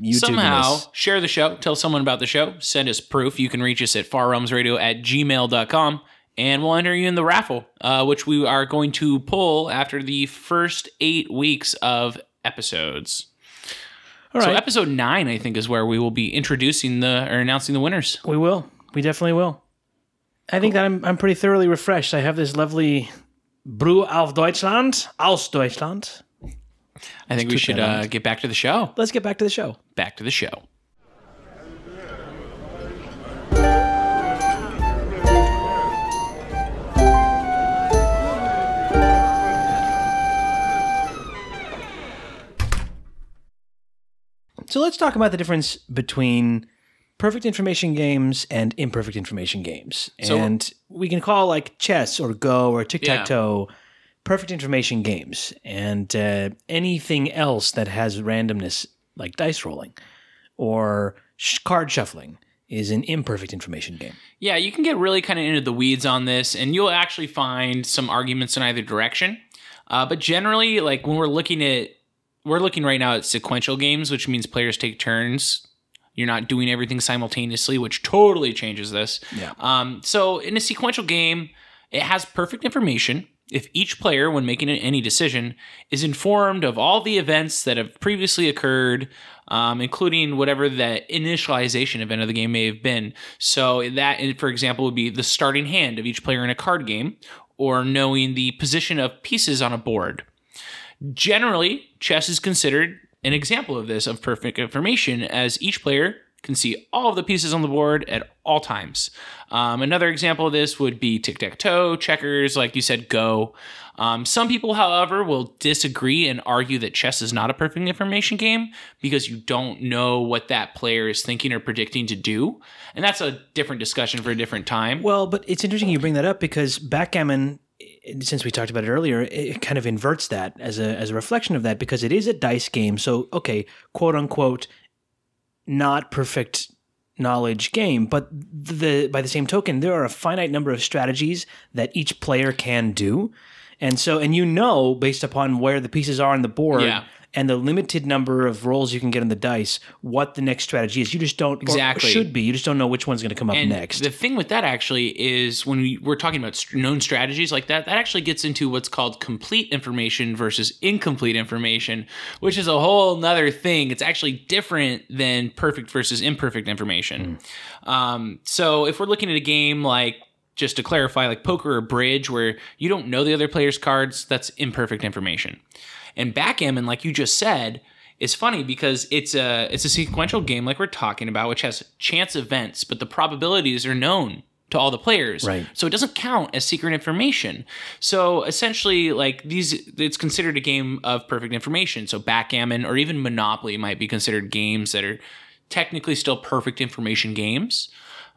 YouTube. Somehow share the show, tell someone about the show, send us proof. You can reach us at farrealmsradio at gmail.com and we'll enter you in the raffle, uh, which we are going to pull after the first eight weeks of episodes. All So episode nine, I think, is where we will be introducing the or announcing the winners. we will. We definitely will. I think that I'm I'm pretty thoroughly refreshed. I have this lovely Brew auf Deutschland, aus Deutschland. I think we should uh, get back to the show. Let's get back to the show. Back to the show. So let's talk about the difference between perfect information games and imperfect information games. So- and we can call like chess or Go or tic tac toe perfect information games. And uh, anything else that has randomness like dice rolling, or sh- card shuffling is an imperfect information game. Yeah, you can get really kind of into the weeds on this, and you'll actually find some arguments in either direction. Uh, but generally, like when we're looking at, we're looking right now at sequential games, which means players take turns. You're not doing everything simultaneously, which totally changes this. Yeah. Um, so in a sequential game, it has perfect information. If each player, when making any decision, is informed of all the events that have previously occurred, um, including whatever the initialization event of the game may have been. So that, for example, would be the starting hand of each player in a card game, or knowing the position of pieces on a board. Generally, chess is considered an example of this of perfect information, as each player can see all of the pieces on the board at all times. Um, another example of this would be tic tac toe, checkers, like you said, go. Um, some people, however, will disagree and argue that chess is not a perfect information game because you don't know what that player is thinking or predicting to do. And that's a different discussion for a different time. Well, but it's interesting you bring that up because backgammon, since we talked about it earlier, it kind of inverts that as a as a reflection of that because it is a dice game. So okay, quote unquote, not perfect knowledge game, but the by the same token, there are a finite number of strategies that each player can do. And so, and you know, based upon where the pieces are on the board Yeah. And the limited number of rolls you can get on the dice, what the next strategy is. You just don't, or Exactly. should be. You just don't know which one's going to come up And next. the thing with that actually is when we, we're talking about known strategies like that, that actually gets into what's called complete information versus incomplete information, which is a whole nother thing. It's actually different than perfect versus imperfect information. Um, so if we're looking at a game like just to clarify, like poker or bridge, where you don't know the other player's cards, that's imperfect information. And backgammon, like you just said, is funny because it's a it's a sequential game like we're talking about, which has chance events, but the probabilities are known to all the players. Right. So it doesn't count as secret information. So essentially, like these, it's considered a game of perfect information. So backgammon or even Monopoly might be considered games that are technically still perfect information games.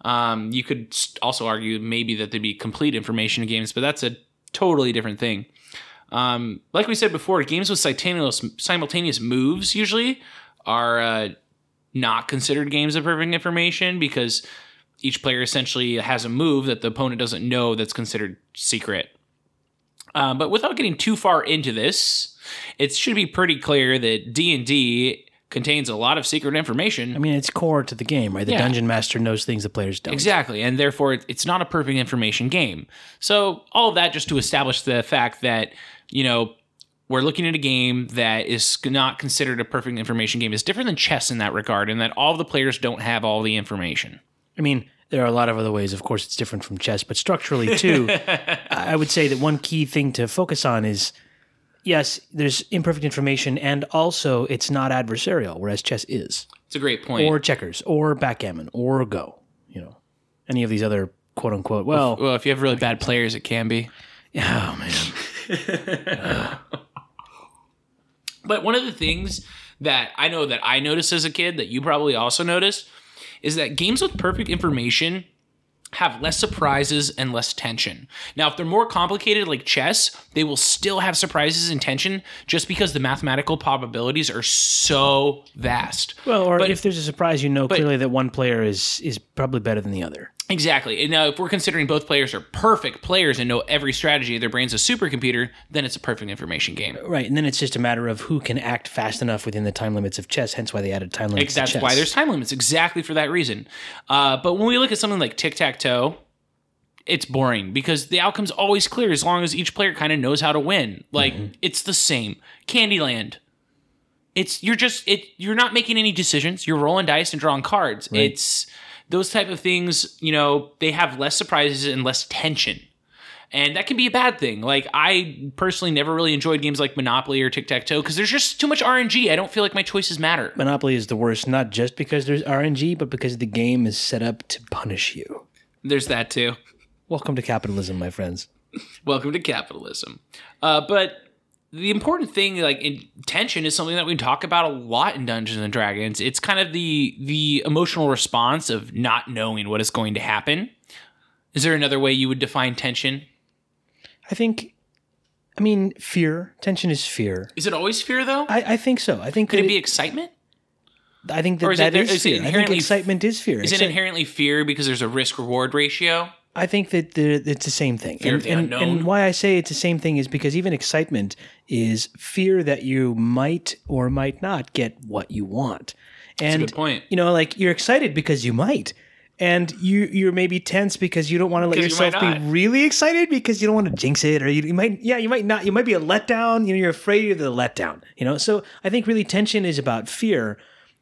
Um, you could also argue maybe that they'd be complete information games, but that's a totally different thing. Um, like we said before, games with simultaneous simultaneous moves usually are uh, not considered games of perfect information because each player essentially has a move that the opponent doesn't know that's considered secret. Um, but without getting too far into this, it should be pretty clear that D and D contains a lot of secret information. I mean, it's core to the game, right? The Yeah. dungeon master knows things the players don't. Exactly, and therefore it's not a perfect information game. So all of that just to establish the fact that you know we're looking at a game that is not considered a perfect information game It's different than chess in that regard, and that all the players don't have all the information. I mean, there are a lot of other ways. Of course, it's different from chess, but structurally too, I would say that one key thing to focus on is yes, there's imperfect information, and also it's not adversarial, whereas chess is, It's a great point. or checkers, or backgammon, or Go. You know, any of these other quote unquote. Well, well, if you have really bad players, it can be. oh man, But one of the things that I know that I noticed as a kid that you probably also noticed is that games with perfect information have less surprises and less tension. Now, if they're more complicated like chess, they will still have surprises and tension just because the mathematical probabilities are so vast. well, or But- if there's a surprise, you know clearly that one player is is probably better than the other. Exactly. And now, if we're considering both players are perfect players and know every strategy, their brain's a supercomputer, then it's a perfect information game. Right, and then it's just a matter of who can act fast enough within the time limits of chess. Hence, why they added time limits. to That's why there's time limits, exactly for that reason. Uh, but when we look at something like tic tac toe, it's boring because the outcome's always clear as long as each player kind of knows how to win. Like it's the same. Candyland. It's you're just it. You're not making any decisions. You're rolling dice and drawing cards. It's those type of things. You know, they have less surprises and less tension. And that can be a bad thing. Like I personally never really enjoyed games like Monopoly or Tic Tac Toe because there's just too much RNG. I don't feel like my choices matter. Monopoly is the worst, not just because there's RNG, but because the game is set up to punish you. There's that too. Welcome to capitalism, my friends. Welcome to capitalism. Uh, but the important thing, like intention, is something that we talk about a lot in Dungeons and Dragons. It's kind of the the emotional response of not knowing what is going to happen. Is there another way you would define tension? I think, I mean, fear. Tension is fear. Is it always fear though? I, I think so. I think Could that it be excitement? I think that is it that there- is, is it fear. I think excitement is fear. Is it inherently fear because there's a risk reward ratio? I think that the, it's the same thing. Fear and, of the and, and why I say it's the same thing is because even excitement is fear that you might or might not get what you want. And good point. you know, like you're excited because you might. And you you're maybe tense because you don't want to let Because you yourself be really excited because you don't want to jinx it or you, you might yeah you might not you might be a letdown you know you're afraid of the letdown you know so I think really tension is about fear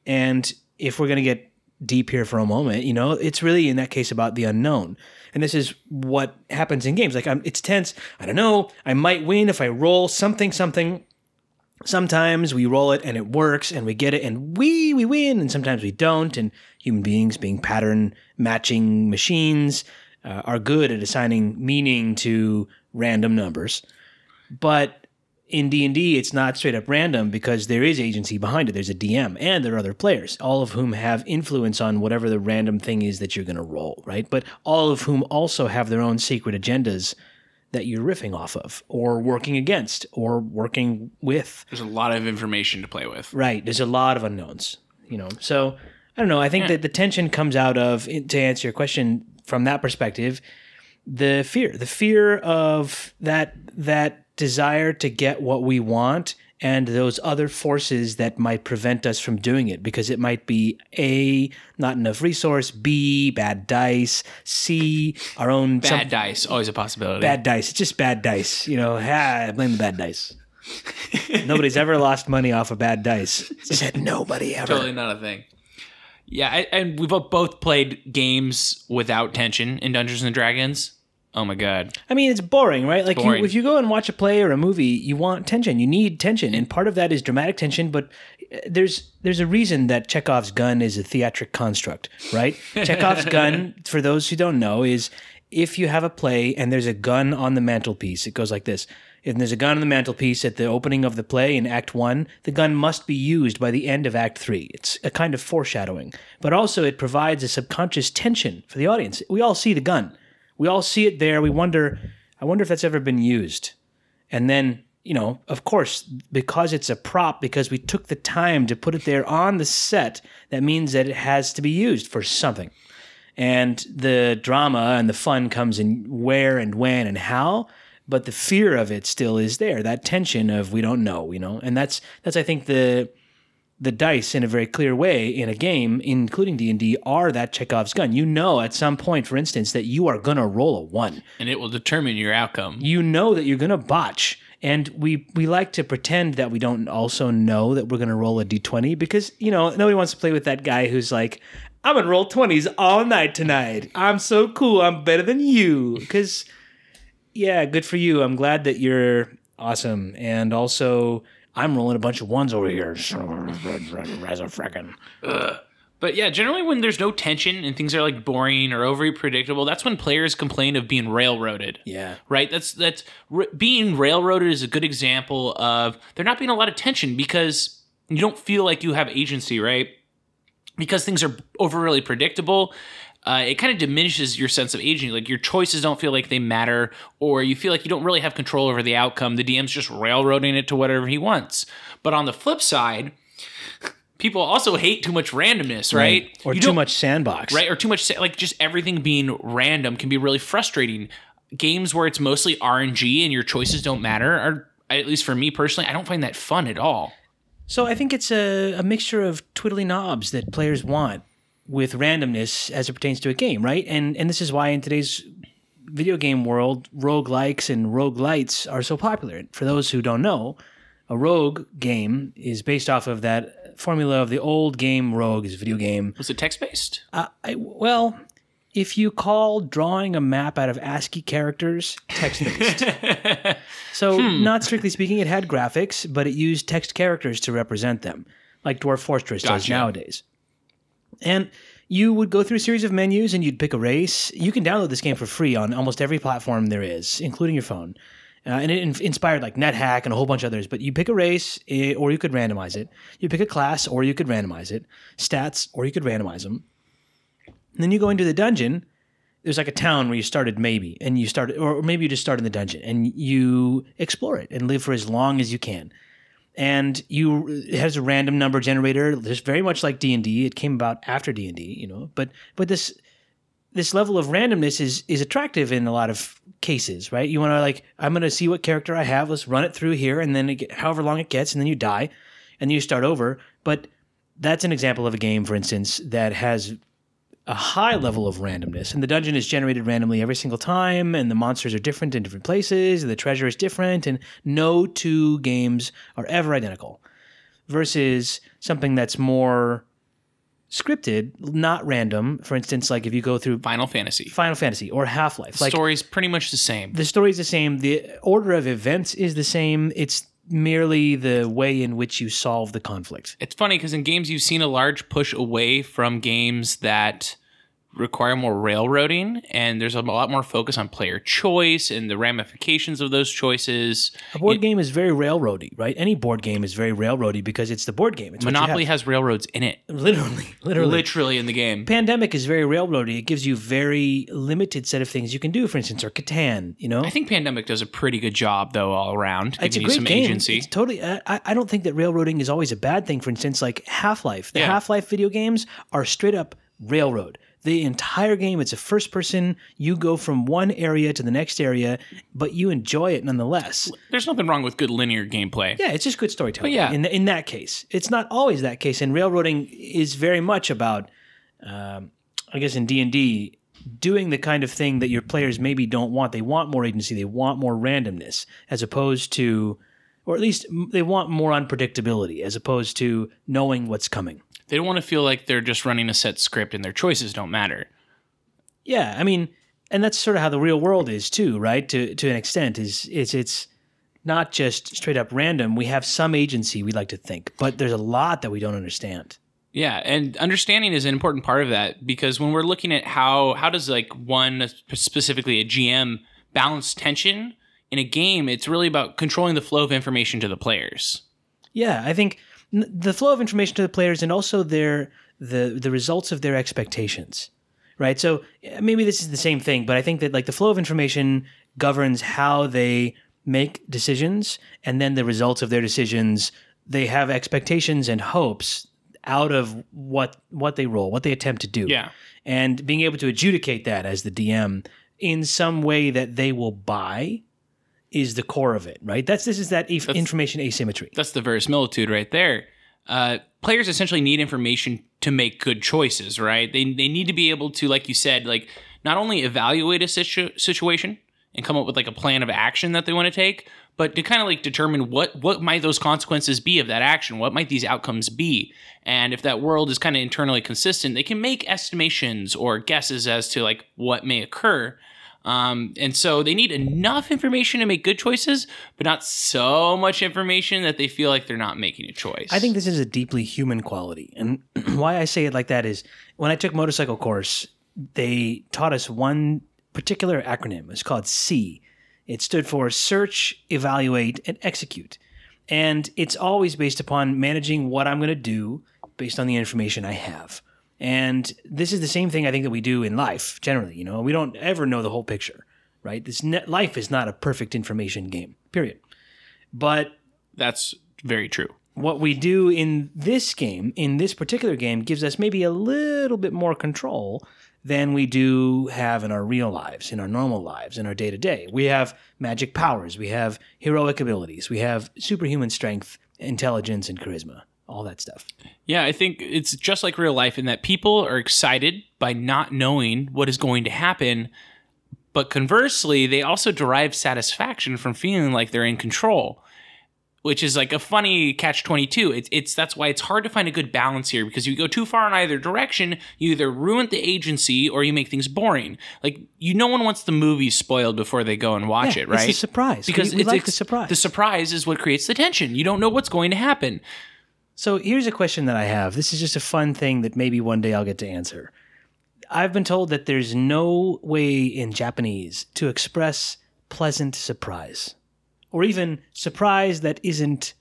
and if we're going to get deep here for a moment, you know, it's really in that case about the unknown. And this is what happens in games. Like I'm, it's tense. I don't know. I might win if I roll something, something. Sometimes we roll it and it works and we get it and we we win and sometimes we don't. And human beings, being pattern matching machines, uh, are good at assigning meaning to random numbers. But in D&D it's not straight up random because there is agency behind it. There's a DM and there are other players, all of whom have influence on whatever the random thing is that you're going to roll, right? But all of whom also have their own secret agendas that you're riffing off of or working against or working with. There's a lot of information to play with. Right. There's a lot of unknowns, you know. So I don't know. I think that the tension comes out of, eh, to answer your question from that perspective, the fear, the fear of that that desire to get what we want and those other forces that might prevent us from doing it because it might be a not enough resource b bad dice c our own Bad some- dice, always a possibility. bad dice it's just bad dice you know ah, blame the bad dice nobody's ever lost money off of bad dice said nobody ever totally not a thing. Yeah, I, and we've both played games without tension in Dungeons and Dragons. Oh my god. I mean, it's boring, right? Like, you, if you go and watch a play or a movie, you want tension. You need tension, and part of that is dramatic tension. But uh, there's there's a reason that Chekhov's gun is a theatric construct, right? Chekhov's gun, for those who don't know, is if you have a play and there's a gun on the mantelpiece, it goes like this. If there's a gun on the mantelpiece at the opening of the play in Act One, the gun must be used by the end of Act Three. It's a kind of foreshadowing, but also it provides a subconscious tension for the audience. We all see the gun. We all see it there. We wonder, I wonder if that's ever been used. And then, you know, of course, because it's a prop, because we took the time to put it there on the set, that means that it has to be used for something. And the drama and the fun comes in where and when and how, but the fear of it still is there. That tension of we don't know, you know. And that's that's I think the the dice in a very clear way in a game, including D and D, are that Chekhov's gun. You know, at some point, for instance, that you are going to roll a one. And it will determine your outcome. You know that you're going to botch, and we we like to pretend that we don't also know that we're going to roll a d20 because you know nobody wants to play with that guy who's like, I'm going to roll 20s all night tonight. I'm so cool. I'm better than you. Because yeah, good for you. I'm glad that you're awesome, and also. I'm rolling a bunch of ones over here. As a frickin'. But yeah, generally when there's no tension and things are like boring or overly predictable, that's when players complain of being railroaded. Yeah. Right? That's that's r- being railroaded is a good example of there not being a lot of tension because you don't feel like you have agency, right? Because things are overly predictable. Uh, it kind of diminishes your sense of agency. Like your choices don't feel like they matter, or you feel like you don't really have control over the outcome. The DM's just railroading it to whatever he wants. But on the flip side, people also hate too much randomness, right? Or You too much sandbox. right? Or too much, like just everything being random can be really frustrating. Games where it's mostly RNG and your choices don't matter are, at least for me personally, I don't find that fun at all. So I think it's a, a mixture of twiddly knobs that players want with randomness as it pertains to a game, right? And and this is why in today's video game world, roguelikes and roguelites are so popular. For those who don't know, a rogue game is based off of that formula of the old game rogue is a video game. Was it text based? Uh, I, well, if you call drawing a map out of ASCII characters text based. so, not strictly speaking, it had graphics, but it used text characters to represent them, like Dwarf Fortress does nowadays. And you would go through a series of menus and you'd pick a race. You can download this game for free on almost every platform there is, including your phone. Uh, and it in- inspired like NetHack and a whole bunch of others. But you pick a race, eh, or you could randomize it. You pick a class, or you could randomize it. Stats, or you could randomize them. And then you go into the dungeon. There's like a town where you started, maybe, and you started, or maybe you just start in the dungeon and you explore it and live for as long as you can. And you it has a random number generator, just very much like D and D. It came about after D and D, you know, but but this this level of randomness is is attractive in a lot of cases, right? You want to like, I'm going to see what character I have. Let's run it through here, and then however long it gets, and then you die, and then you start over. But that's an example of a game, for instance, that has a high level of randomness, and the dungeon is generated randomly every single time, and the monsters are different in different places, and the treasure is different, and no two games are ever identical. Versus something that's more scripted, not random. For instance, like if you go through Final Fantasy. Final Fantasy or Half Life, like Story's pretty much the same. the story is the same, the order of events is the same. It's merely the way in which you solve the conflict. It's funny because in games you've seen a large push away from games that require more railroading and there's a lot more focus on player choice and the ramifications of those choices. A board game is very railroady, right? Any board game is very railroady because it's the board game. It's Monopoly has railroads in it. literally, literally. Literally in the game. Pandemic is very railroady. It gives you very limited set of things you can do. For instance, or Catan. You know, I think Pandemic does a pretty good job though all around, it's a giving you some game. agency. It's totally. I, I- don't think that railroading is always a bad thing. For instance, like Half Life. The Yeah. Half Life video games are straight up railroad. The entire game, it's a first person. You go from one area to the next area, but you enjoy it nonetheless. There's nothing wrong with good linear gameplay. Yeah, it's just good storytelling. But yeah. in in that case, it's not always that case. And railroading is very much about, um, I guess, in D and D, doing the kind of thing that your players maybe don't want. They want more agency. They want more randomness, as opposed to, or at least they want more unpredictability, as opposed to knowing what's coming. They don't want to feel like they're just running a set script and their choices don't matter. Yeah, I mean, and that's sort of how the real world is too, right? To to an extent, is it's it's not just straight up random. We have some agency, we like to think, but there's a lot that we don't understand. Yeah, and understanding is an important part of that because when we're looking at how how does like one specifically a GM balance tension in a game, it's really about controlling the flow of information to the players. Yeah, I think the flow of information to the players and also their the the results of their expectations, right? So uh, maybe this is the same thing, but I think that like the flow of information governs how they make decisions, and then the results of their decisions. They have expectations and hopes out of what what they roll, what they attempt to do. Yeah. and being able to adjudicate that as the DM in some way that they will buy is the core of it, right? That's this is that if information asymmetry. That's the verisimilitude right there. Uh, players essentially need information to make good choices, right? They, they need to be able to, like you said, like not only evaluate a situ- situation and come up with like a plan of action that they want to take, but to kind of like determine what what might those consequences be of that action, what might these outcomes be, and if that world is kind of internally consistent, they can make estimations or guesses as to like what may occur. Um, and so they need enough information to make good choices, but not so much information that they feel like they're not making a choice. I think this is a deeply human quality. And why I say it like that is when I took motorcycle course, they taught us one particular acronym. It's called SEE. It stood for search, evaluate, and execute. And it's always based upon managing what I'm going to do based on the information I have. And this is the same thing I think that we do in life generally. You know, we don't ever know the whole picture, right? This ne- life is not a perfect information game, period. But that's very true. what we do in this game, in this particular game, gives us maybe a little bit more control than we do have in our real lives, in our normal lives, in our day to day. We have magic powers, we have heroic abilities, we have superhuman strength, intelligence, and charisma, all that stuff. Yeah, I think it's just like real life in that people are excited by not knowing what is going to happen. But conversely, they also derive satisfaction from feeling like they're in control, which is like a funny catch 22. It's, it's that's why it's hard to find a good balance here because if you go too far in either direction, you either ruin the agency or you make things boring. Like, you no one wants the movie spoiled before they go and watch Yeah, it, right? It's the surprise. because we, we it's, like it's- the surprise. The surprise is what creates the tension. You don't know what's going to happen. So here's a question that I have. This is just a fun thing that maybe one day I'll get to answer. I've been told that there's no way in Japanese to express pleasant surprise or even surprise that isn't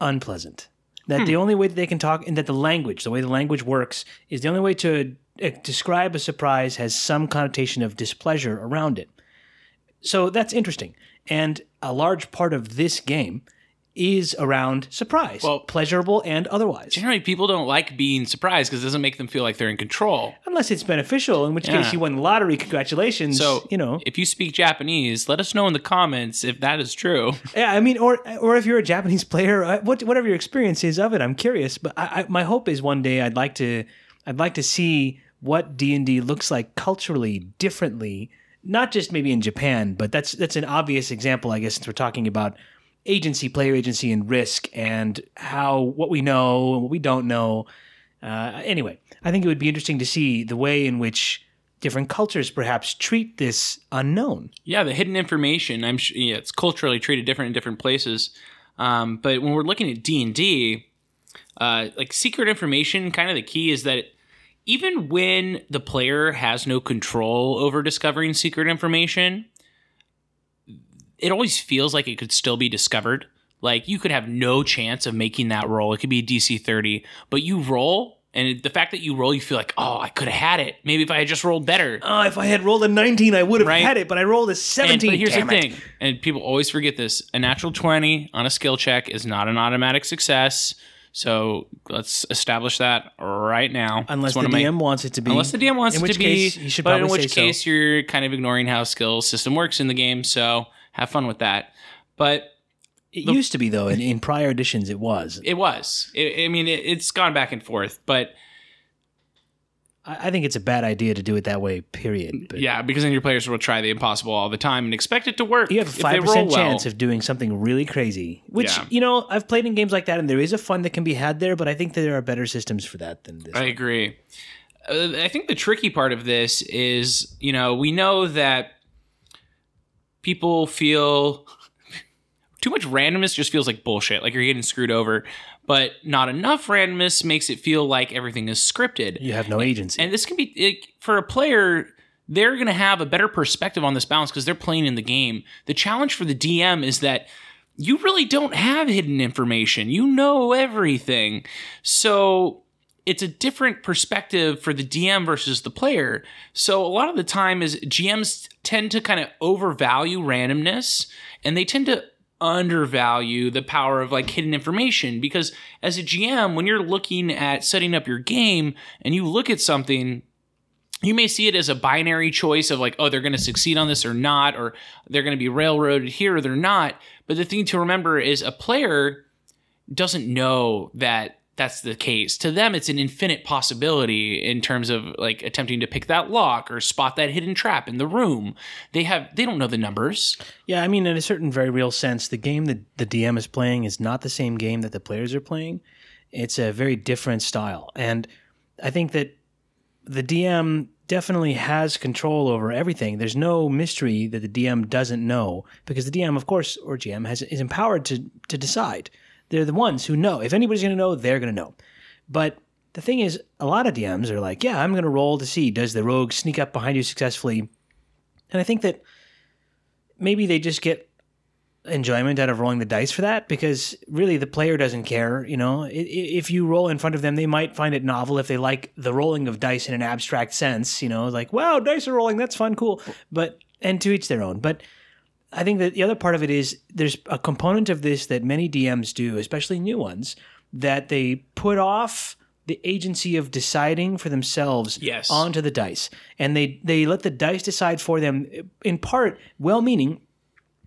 unpleasant. That the only way that they can talk and that the language, the way the language works, is the only way to uh, describe a surprise has some connotation of displeasure around it. So that's interesting. And a large part of this game is around surprise, Well- pleasurable and otherwise. Generally, people don't like being surprised because it doesn't make them feel like they're in control. Unless it's beneficial, in which Yeah. case you won the lottery. Congratulations. So, you know, if you speak Japanese, let us know in the comments if that is true. yeah. I mean, or or if you're a Japanese player, uh, what, whatever your experience is of it, I'm curious. But I, I, my hope is one day I'd like to I'd like to see what D and D looks like culturally differently, not just maybe in Japan, but that's that's an obvious example, I guess, since we're talking about agency, player agency, and risk, and how what we know and what we don't know. Uh, anyway, I think it would be interesting to see the way in which different cultures perhaps treat this unknown. Yeah, the hidden information. I'm sure yeah, it's culturally treated different in different places. Um, but when we're looking at D and D, uh, like secret information, kind of the key is that even when the player has no control over discovering secret information, it always feels like it could still be discovered. Like you could have no chance of making that roll. It could be a DC 30, but you roll, and the fact that you roll, you feel like, oh, I could have had it. Maybe if I had just rolled better. Oh, if I had rolled a 19, I would have Right. had it, but I rolled a And, 17. but here's Damn the it. thing, and people always forget this: a natural twenty on a skill check is not an automatic success. So let's establish that right now. Unless the of my- DM wants it to be. unless the DM wants in it which to be, case, you should but in which say so. case you're kind of ignoring how skill system works in the game. So have fun with that. But It used to be, though. In, in prior editions, it was. it was. I I mean, it, it's gone back and forth. But I I think it's a bad idea to do it that way, period. But yeah, because then your players will try the impossible all the time and expect it to work. You have a if they 5% roll well. chance of doing something really crazy, which, Yeah. you know, I've played in games like that, and there is a fun that can be had there, but I think there are better systems for that than this. I agree. Uh, I think the tricky part of this is, you know, we know that people feel too much randomness just feels like bullshit, like you're getting screwed over. But not enough randomness makes it feel like everything is scripted. You have no agency. And this can be it, for a player. They're going to have a better perspective on this balance because they're playing in the game. The challenge for the DM is that you really don't have hidden information. You know everything. So it's a different perspective for the DM versus the player. So a lot of the time is GMs tend to kind of overvalue randomness and they tend to undervalue the power of like hidden information because as a GM when you're looking at setting up your game and you look at something you may see it as a binary choice of like, oh, they're going to succeed on this or not, or they're going to be railroaded here or they're not. But the thing to remember is a player doesn't know that that's the case. To them, it's an infinite possibility in terms of like attempting to pick that lock or spot that hidden trap in the room. They have they don't know the numbers. Yeah, I mean, in a certain very real sense, the game that the DM is playing is not the same game that the players are playing. It's a very different style. And I think that the DM definitely has control over everything. There's no mystery that the DM doesn't know because the DM, of course, or GM has is empowered to to decide. They're the ones who know. If anybody's going to know, they're going to know. But the thing is, a lot of DMs are like, "Yeah, I'm going to roll to see does the rogue sneak up behind you successfully." And I think that maybe they just get enjoyment out of rolling the dice for that because really the player doesn't care. You know, if you roll in front of them, they might find it novel if they like the rolling of dice in an abstract sense. You know, like wow, dice are rolling, that's fun, cool. But and to each their own. But I think that the other part of it is there's a component of this that many DMs do, especially new ones, that they put off the agency of deciding for themselves Yes. onto the dice. And they they let the dice decide for them in part well-meaning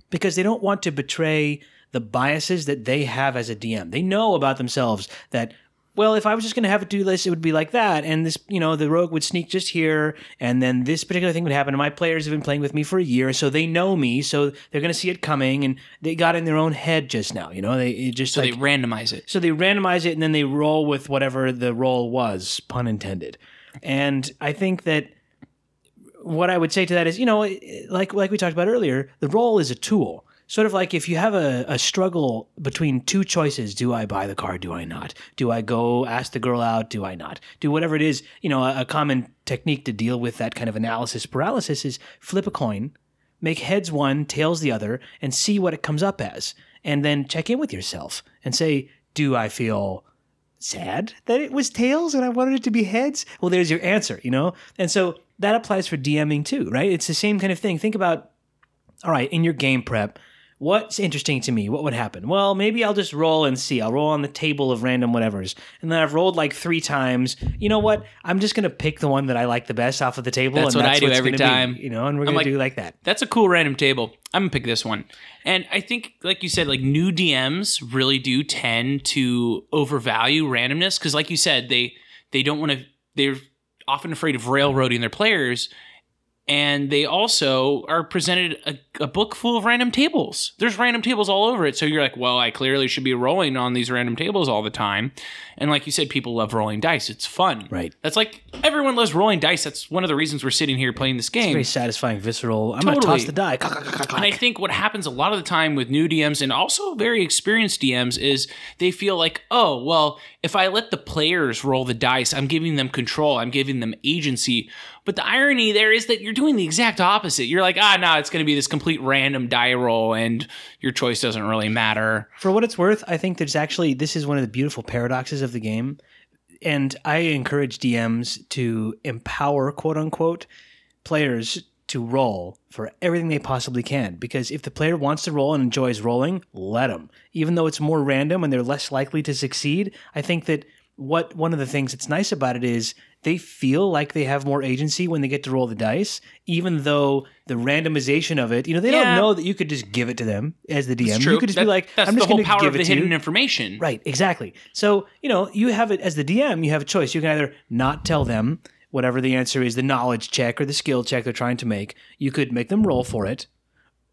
because they don't want to betray the biases that they have as a DM. They know about themselves that well, if I was just going to have a do list, it would be like that, and this, you know, the rogue would sneak just here, and then this particular thing would happen. And my players have been playing with me for a year, so they know me, so they're going to see it coming, and they got in their own head just now. You know, they it just So like they randomize it. so they randomize it and then they roll with whatever the roll was, pun intended. And I think that what I would say to that is, you know, like like we talked about earlier, the roll is a tool. Sort of like if you have a, a struggle between two choices, do I buy the car? Do I not? Do I go ask the girl out? Do I not? Do whatever it is, you know, a, a common technique to deal with that kind of analysis paralysis is flip a coin, make heads one, tails the other, and see what it comes up as. And then check in with yourself and say, do I feel sad that it was tails and I wanted it to be heads? Well, there's your answer, you know? And so that applies for DMing too, right? It's the same kind of thing. Think about, all right, in your game prep, what's interesting to me? What would happen? Well, maybe I'll just roll and see. I'll roll on the table of random whatevers. And then I've rolled like three times. You know what? I'm just going to pick the one that I like the best off of the table. That's and what I that's do every gonna be, time. you know, and we're going like- to do like that. That's a cool random table. I'm gonna pick this one. And I think, like you said, like new DMs really do tend to overvalue randomness because, like you said, they they don't want to. They're often afraid of railroading their players, and they also are presented a, a book full of random tables. There's random tables all over it, so you're like, well, I clearly should be rolling on these random tables all the time. And like you said, people love rolling dice. It's fun. Right. That's like everyone loves rolling dice. That's one of the reasons we're sitting here playing this game. Very satisfying, visceral. I'm going to Totally. toss the die. And I think what happens a lot of the time with new DMs and also very experienced DMs is they feel like, oh, well, if I let the players roll the dice, I'm giving them control, I'm giving them agency. But the irony there is that you're doing the exact opposite. You're like, ah, no, it's going to be this complete random die roll, and your choice doesn't really matter. For what it's worth, I think there's actually this is one of the beautiful paradoxes of the game, and I encourage DMs to empower quote unquote players to roll for everything they possibly can. Because if the player wants to roll and enjoys rolling, let them. Even though it's more random and they're less likely to succeed, I think that what one of the things that's nice about it is they feel like they have more agency when they get to roll the dice, even though the randomization of it, you know, they Yeah. don't know that you could just give it to them as the DM. You could just be like, that's I'm just going to power give of it the to hidden you. information. Right, exactly. So, you know, you have it as the DM, you have a choice. You can either not tell them whatever the answer is, the knowledge check or the skill check they're trying to make. You could make them roll for it,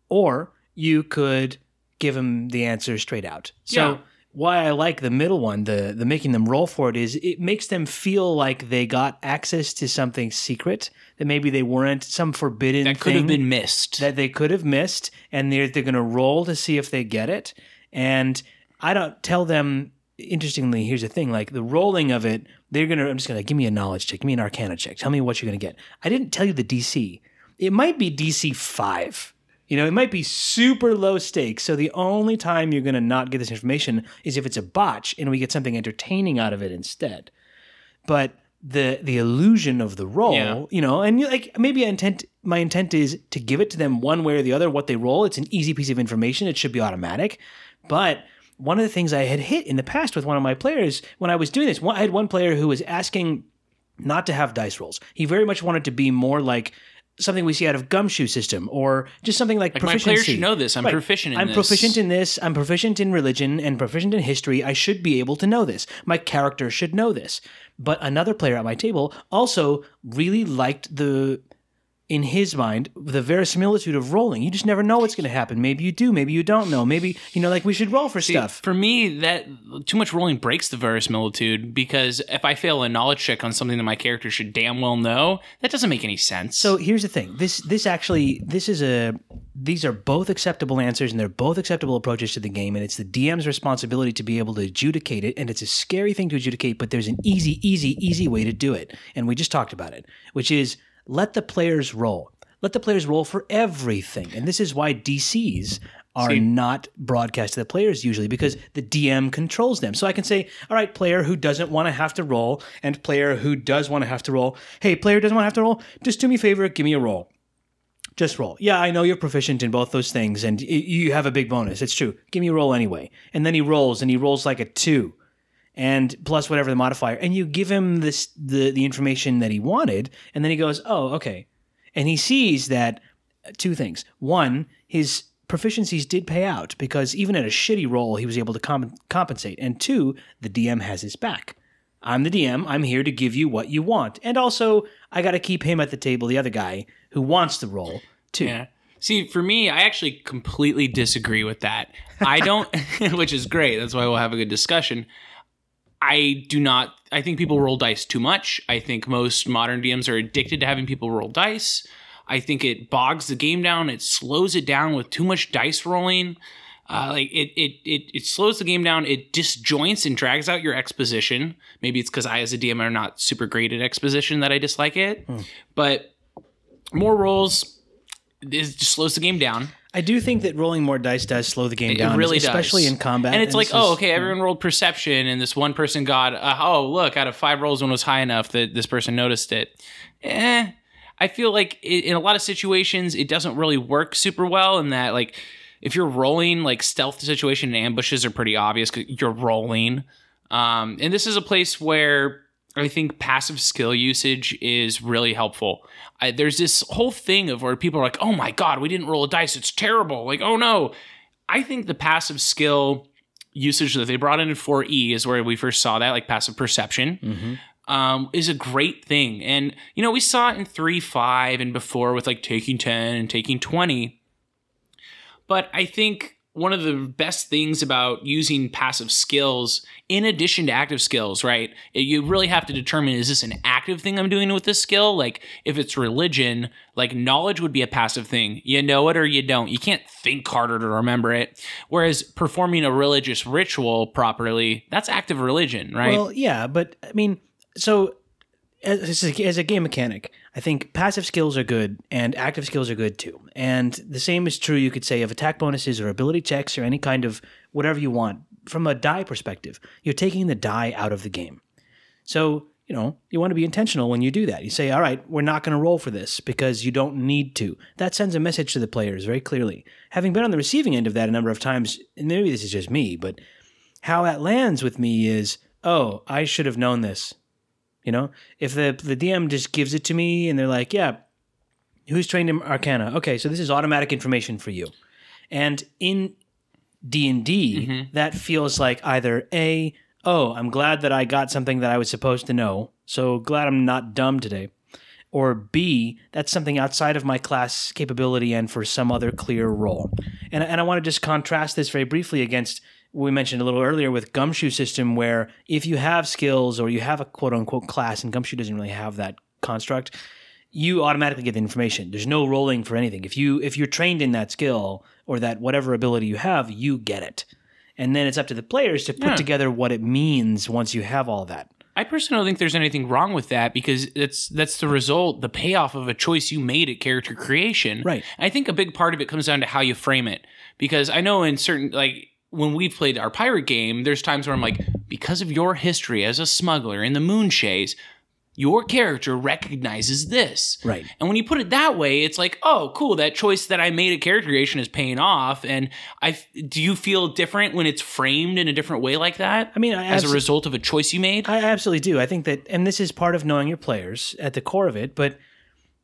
or you could give them the answer straight out. So, Yeah. Why I like the middle one, the the making them roll for it is it makes them feel like they got access to something secret that maybe they weren't some forbidden That could have been missed. that they could have missed, and they're they're going to roll to see if they get it. And I don't tell them. Interestingly, here's the thing: like the rolling of it, they're gonna. I'm just gonna give me a knowledge check, give me an Arcana check. Tell me what you're gonna get. I didn't tell you the DC. It might be DC five. You know, it might be super low stakes. So the only time you're gonna not get this information is if it's a botch, and we get something entertaining out of it instead but the the illusion of the roll, Yeah. you know, and like maybe intent my intent is to give it to them one way or the other what they roll. It's an easy piece of information. It should be automatic. But one of the things I had hit in the past with one of my players when I was doing this, one, I had one player who was asking not to have dice rolls. He very much wanted to be more like something we see out of gumshoe system or just something like, Like, my proficiency. players should know this. I'm Right. proficient in I'm this. proficient in this. I'm proficient in religion and proficient in history. I should be able to know this. My character should know this. But another player at my table also really liked the, in his mind, the verisimilitude of rolling. You just never know what's going to happen. Maybe you do. Maybe you don't know. Maybe you know, like we should roll for stuff. For me, that too much rolling breaks the verisimilitude because if I fail a knowledge check on something that my character should damn well know, that doesn't make any sense. So here's the thing. This this actually this is a these are both acceptable answers and they're both acceptable approaches to the game and it's the DM's responsibility to be able to adjudicate it and it's a scary thing to adjudicate but there's an easy easy easy way to do it and we just talked about it which is let the players roll. Let the players roll for everything. And this is why DCs are See- not broadcast to the players usually because the DM controls them. So I can say, all right, player who doesn't want to have to roll, and player who does want to have to roll, hey, player doesn't want to have to roll, just do me a favor, give me a roll. Just roll. Yeah, I know you're proficient in both those things, and you have a big bonus. It's true. Give me a roll anyway. And then he rolls, and he rolls like a two, and plus whatever the modifier, and you give him this the the information that he wanted, and then he goes, oh, okay, and he sees that uh, two things. One, his proficiencies did pay out because even at a shitty roll, he was able to com- compensate. And two, the DM has his back. I'm the DM. I'm here to give you what you want. And also, I got to keep him at the table, the other guy who wants the roll, too. Yeah. See, for me, I actually completely disagree with that. I don't, which is great. That's why we'll have a good discussion. I do not, I think people roll dice too much. I think most modern DMs are addicted to having people roll dice. I think it bogs the game down. It slows it down with too much dice rolling. Uh, like it, it, it, it slows the game down. It disjoints and drags out your exposition. Maybe it's because I, as a DM, are not super great at exposition that I dislike it. But more rolls, it just slows the game down. I do think that rolling more dice does slow the game It down, really especially does. in combat. And it's like, this oh, okay, everyone rolled perception, and this one person got, uh, oh, look, out of five rolls, one was high enough that this person noticed it. Eh, I feel like i in a lot of situations, it doesn't really work super well, in that, like, if you're rolling, like stealth situation and ambushes are pretty obvious because you're rolling. Um, and this is a place where I think passive skill usage is really helpful. I, there's this whole thing of where people are like, "Oh my god, we didn't roll a dice; it's terrible." Like, "Oh no." I think the passive skill usage that they brought in in 4E is where we first saw that, like passive perception, um, is a great thing. And you know, we saw it in 3, 5, and before with like taking 10 and taking 20. But I think one of the best things about using passive skills in addition to active skills, right? You really have to determine is this an active thing I'm doing with this skill? Like if it's religion, like knowledge would be a passive thing. You know it or you don't. You can't think harder to remember it. Whereas performing a religious ritual properly, that's active religion, right? Well, yeah, but I mean, so as, as a, as a game mechanic, I think passive skills are good and active skills are good too. And the same is true, you could say, of attack bonuses or ability checks or any kind of whatever you want. From a die perspective, you're taking the die out of the game. So, you know, you want to be intentional when you do that. You say, all right, we're not going to roll for this because you don't need to. That sends a message to the players very clearly. Having been on the receiving end of that a number of times, and maybe this is just me, but how that lands with me is, oh, I should have known this. You know, if the the DM just gives it to me and they're like, yeah, who's trained in Arcana? Okay, so this is automatic information for you. And in D and D, mm-hmm. that feels like either a, oh, I'm glad that I got something that I was supposed to know, so glad I'm not dumb today. Or B, that's something outside of my class capability and for some other clear role. And, and I want to just contrast this very briefly against we mentioned a little earlier with Gumshoe system, where if you have skills or you have a quote unquote class, and Gumshoe doesn't really have that construct, you automatically get the information. There's no rolling for anything. If you if you're trained in that skill or that whatever ability you have, you get it. And then it's up to the players to put Yeah. together what it means once you have all that. I personally don't think there's anything wrong with that because it's that's the result, the payoff of a choice you made at character creation. Right. I think a big part of it comes down to how you frame it. Because I know in certain like when we've played our pirate game, there's times where I'm like, because of your history as a smuggler in the Moonshaes, your character recognizes this. Right. And when you put it that way, it's like, oh, cool, that choice that I made at character creation is paying off. And I do you feel different when it's framed in a different way like that? I mean, I as a result of a choice you made? I absolutely do. I think that, and this is part of knowing your players at the core of it, but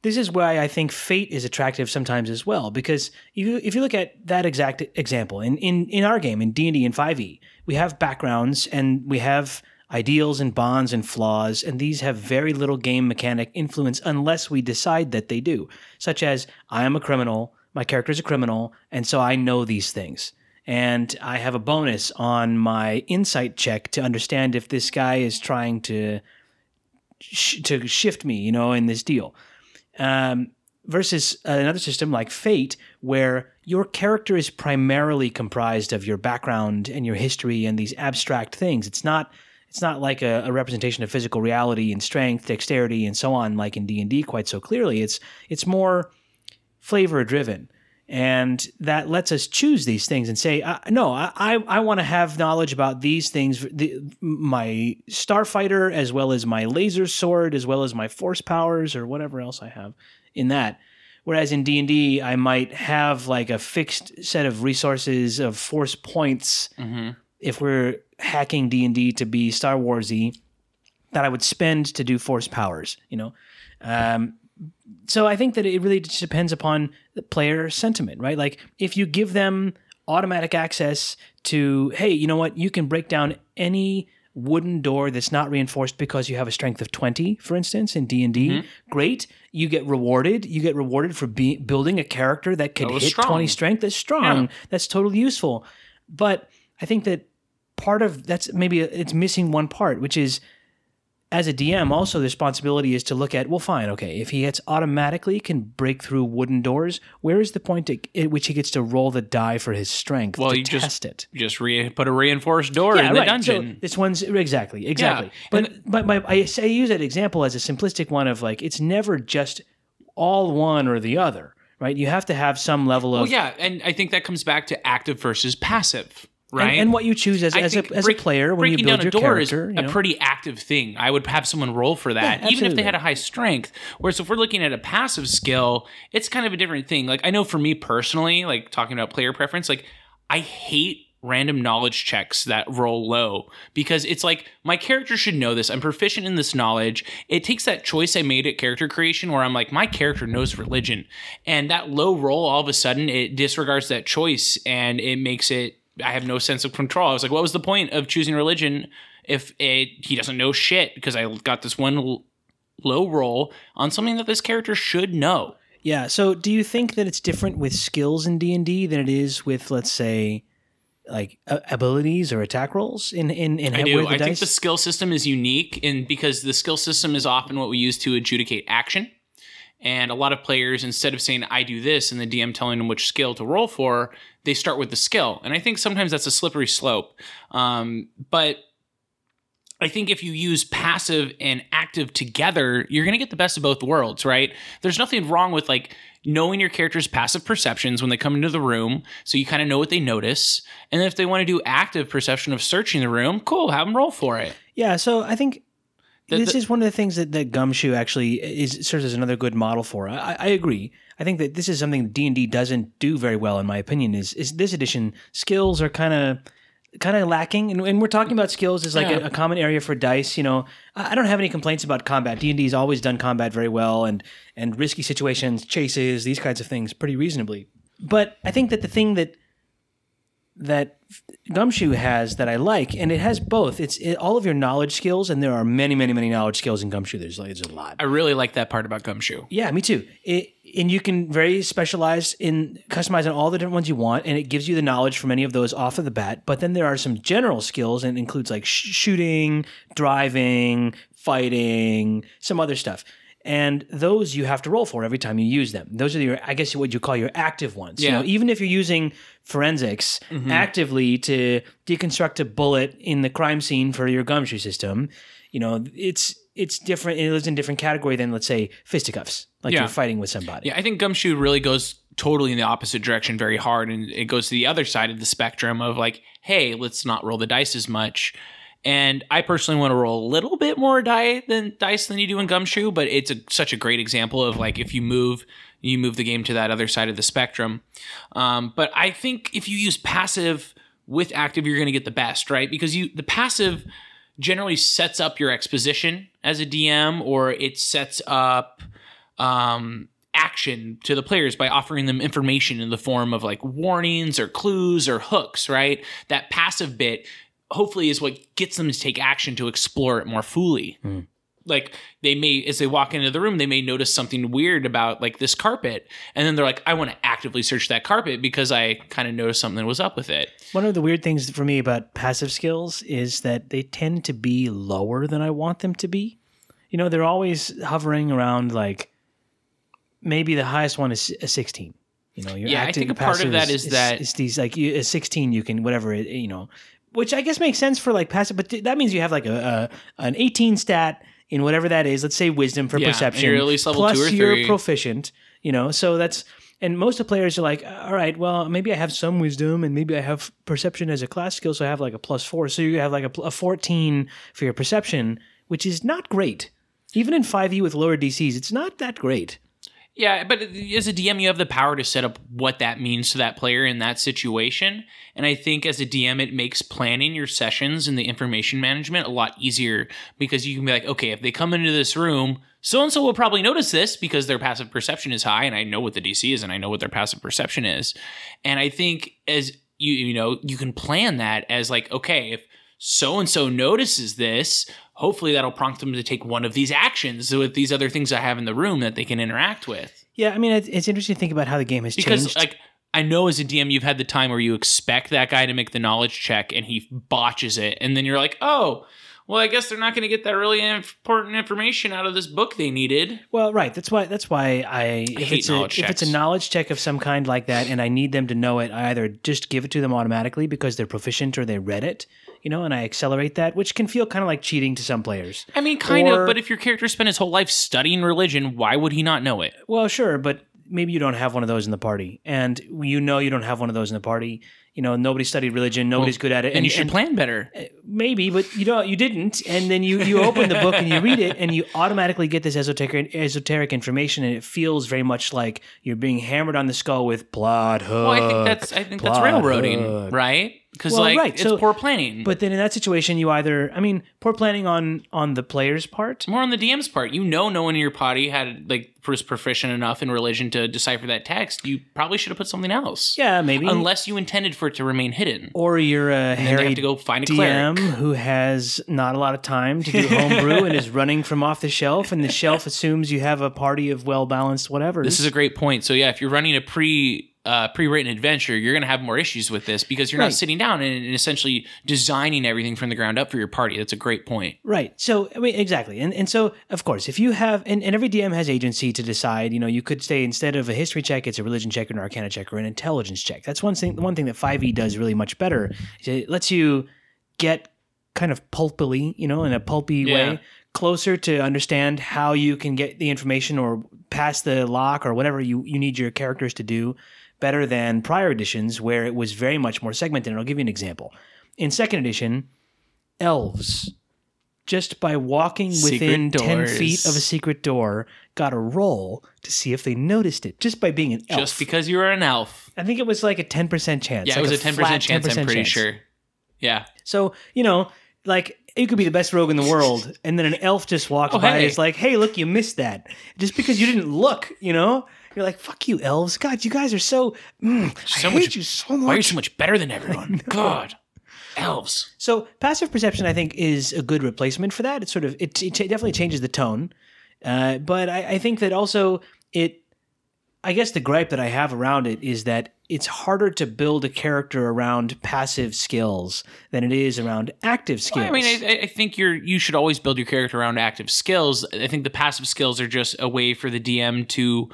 this is why I think fate is attractive sometimes as well. Because if you, if you look at that exact example in, in, in our game, in D&D and 5e, we have backgrounds and we have ideals and bonds and flaws, and these have very little game mechanic influence unless we decide that they do. Such as, I am a criminal, my character is a criminal, and so I know these things and I have a bonus on my insight check to understand if this guy is trying to sh- to shift me, you know, in this deal. Um, versus another system like Fate, where your character is primarily comprised of your background and your history and these abstract things. It's not it's not like a, a representation of physical reality and strength, dexterity, and so on, like in D and D, quite so clearly. It's it's more flavor driven and that lets us choose these things and say uh, no i i, want to have knowledge about these things the, my starfighter as well as my laser sword as well as my force powers or whatever else i have in that. Whereas in d&d i might have like a fixed set of resources of force points if we're hacking d&d to be star warsy that i would spend to do force powers you know? Um, so I think that it really just depends upon the player sentiment, right? Like if you give them automatic access to, hey, you know what, you can break down any wooden door that's not reinforced because you have a strength of 20 for instance in d&d mm-hmm. great. You get rewarded. You get rewarded for be- building a character that can That hit strong. 20 strength. That's strong. Yeah. that's totally useful. But i think that part of that's maybe it's missing one part which is as a DM, also the responsibility is to look at, well, fine, okay, if he gets automatically can break through wooden doors, where is the point at, which he gets to roll the die for his strength Well, to you just- test it? just re- put a reinforced door in the dungeon. So this one's exactly, exactly. But but my, I say I use that example as a simplistic one of like it's never just all one or the other, right? You have to have some level of well, yeah, and I think that comes back to active versus passive, right? and, and what you choose as, as, a, as break- a player when you build down your character. is you a pretty active thing. I would have someone roll for that, Yeah, even if they had a high strength. Whereas if we're looking at a passive skill, it's kind of a different thing. Like I know for me personally, like talking about player preference, like I hate random knowledge checks that roll low because it's like my character should know this. I'm proficient in this knowledge. It takes that choice I made at character creation where I'm like, my character knows religion. And that low roll, all of a sudden, it disregards that choice and it makes it, I have no sense of control. I was like, what was the point of choosing religion if it, he doesn't know shit because I got this one l- low roll on something that this character should know? Yeah. So, do you think that it's different with skills in D and D than it is with, let's say, like uh, abilities or attack rolls in in in I do. I think the skill system is unique, and because the skill system is often what we use to adjudicate action. And a lot of players, instead of saying "I do this" and the DM telling them which skill to roll for, they start with the skill. And I think sometimes that's a slippery slope. Um, but I think if you use passive and active together, you're going to get the best of both worlds, right? There's nothing wrong with like knowing your character's passive perceptions when they come into the room, so you kind of know what they notice. And if they want to do active perception of searching the room, cool, have them roll for it. Yeah, so I think The- this the- is one of the things that, that Gumshoe actually is serves as another good model for. I, I agree. I think that this is something D and D doesn't do very well, in my opinion. Is is this edition skills are kind of kind of lacking, and, and we're talking about skills as like Yeah. a, a common area for dice. You know, I I don't have any complaints about combat. D and D has always done combat very well, and and risky situations, chases, these kinds of things, pretty reasonably. But I think that the thing that that Gumshoe has that I like, and it has both. It's it, all of your knowledge skills, and there are many, many, many knowledge skills in Gumshoe. There's, there's a lot. I really like that part about Gumshoe. Yeah, me too. It, and you can very specialize in customizing all the different ones you want, and it gives you the knowledge from any of those off of the bat. But then there are some general skills, and it includes like sh- shooting, driving, fighting, some other stuff. And those you have to roll for every time you use them. Those are your, I guess, what you call your active ones. You Yeah. know, even if you're using forensics mm-hmm. actively to deconstruct a bullet in the crime scene for your gumshoe system, you know, it's it's different. It lives in a different category than let's say fisticuffs, like Yeah. you're fighting with somebody. Yeah, I think Gumshoe really goes totally in the opposite direction very hard. And it goes to the other side of the spectrum of like, hey, let's not roll the dice as much. And I personally want to roll a little bit more die than dice than you do in Gumshoe, but it's a, such a great example of like if you move, you move the game to that other side of the spectrum. Um, but I think if you use passive with active, you're going to get the best, right? Because you the passive generally sets up your exposition as a DM, or it sets up um, action to the players by offering them information in the form of like warnings or clues or hooks, right? That passive bit hopefully is what gets them to take action to explore it more fully. Hmm. Like they may, as they walk into the room, they may notice something weird about like this carpet, and then they're like, "I want to actively search that carpet because I kind of noticed something was up with it." One of the weird things for me about passive skills is that they tend to be lower than I want them to be. You know, they're always hovering around like maybe the highest one is a 16. You know, Yeah, I think a part of that is that- is these like you, a 16 you can whatever it, you know, which I guess makes sense for like passive, but th- that means you have like a, a an 18 stat in whatever that is. Let's say wisdom for Yeah, and perception. you're at least level plus two or you're three. proficient. You know, so that's and most of the players are like, all right, well, maybe I have some wisdom and maybe I have perception as a class skill, so I have like a plus four. So you have like a, pl- a 14 for your perception, which is not great. Even in 5e with lower DCs, it's not that great. Yeah, but as a DM, you have the power to set up what that means to that player in that situation. And I think as a DM, it makes planning your sessions and the information management a lot easier because you can be like, okay, if they come into this room, so and so will probably notice this because their passive perception is high, and I know what the DC is, and I know what their passive perception is. And I think as you you know you can plan that as like, okay, if so and so notices this, hopefully that'll prompt them to take one of these actions with these other things I have in the room that they can interact with Yeah, I mean, it's, it's interesting to think about how the game has because changed. Because, like I know as a DM you've had the time where you expect that guy to make the knowledge check and he botches it and then you're like, "Oh, well, I guess they're not going to get that really important information out of this book they needed." Well, right. That's why. That's why I. If hate it's a, knowledge if it's a knowledge check of some kind like that, and I need them to know it, I either just give it to them automatically because they're proficient or they read it, you know, and I accelerate that, which can feel kind of like cheating to some players. I mean, kind Or- of, but if your character spent his whole life studying religion, why would he not know it? Well, sure, but maybe you don't have one of those in the party, and you know you don't have one of those in the party, you know nobody studied religion, nobody's good at it, and, you should plan better. Uh, maybe, but you don't, you didn't, and then you you open the book and you read it, and you automatically get this esoteric esoteric information, and it feels very much like you're being hammered on the skull with plot hook. Well, I think that's I think that's railroading, hook. right? Because Well, like right, it's so- poor planning. But then in that situation, you either, I mean, poor planning on on the player's part. more on the DM's part. You know, no one in your party had like was proficient enough in religion to decipher that text. You probably should have put something else. Yeah, maybe. Unless you intended for it to remain hidden. or you're a hairy have to go find a DM cleric. who has not a lot of time to do homebrew and is running from off the shelf, and the shelf assumes you have a party of well balanced whatever. This is a great point. So yeah, if you're running a pre uh, pre-written adventure, you're going to have more issues with this because you're Right. not sitting down and, and essentially designing everything from the ground up for your party. That's a great point. Right. So I mean, exactly. And and so of course, if you have and, and every DM has agency to decide, you know, you could say instead of a history check, it's a religion check or an arcana check or an intelligence check. That's one thing one thing that 5e does really much better. It lets you get kind of pulpily, you know, in a pulpy Yeah. way, closer to understand how you can get the information or pass the lock or whatever you, you need your characters to do better than prior editions where it was very much more segmented. And I'll give you an example. In second edition, elves just by walking within Secret 10 feet of a secret door got a roll to see if they noticed it just by being an elf. Just because you were an elf. I think it was like a 10% chance. Yeah, like it was a 10% flat chance, I'm pretty chance. sure. Yeah. So, you know, like you could be the best rogue in the world and then an elf just walks Oh, by and hey. is like, hey, look, you missed that. Just because you didn't look, you know? You're like, fuck you, elves. God, you guys are so. Mm, So I much- hate you so much. Why are you so much better than everyone? God. Elves. So passive perception, I think, is a good replacement for that. It sort of it, it definitely changes the tone, uh, but I, I think that also it. I guess the gripe that I have around it is that it's harder to build a character around passive skills than it is around active skills. Well, I mean, I, I think you're you should always build your character around active skills. I think the passive skills are just a way for the DM to,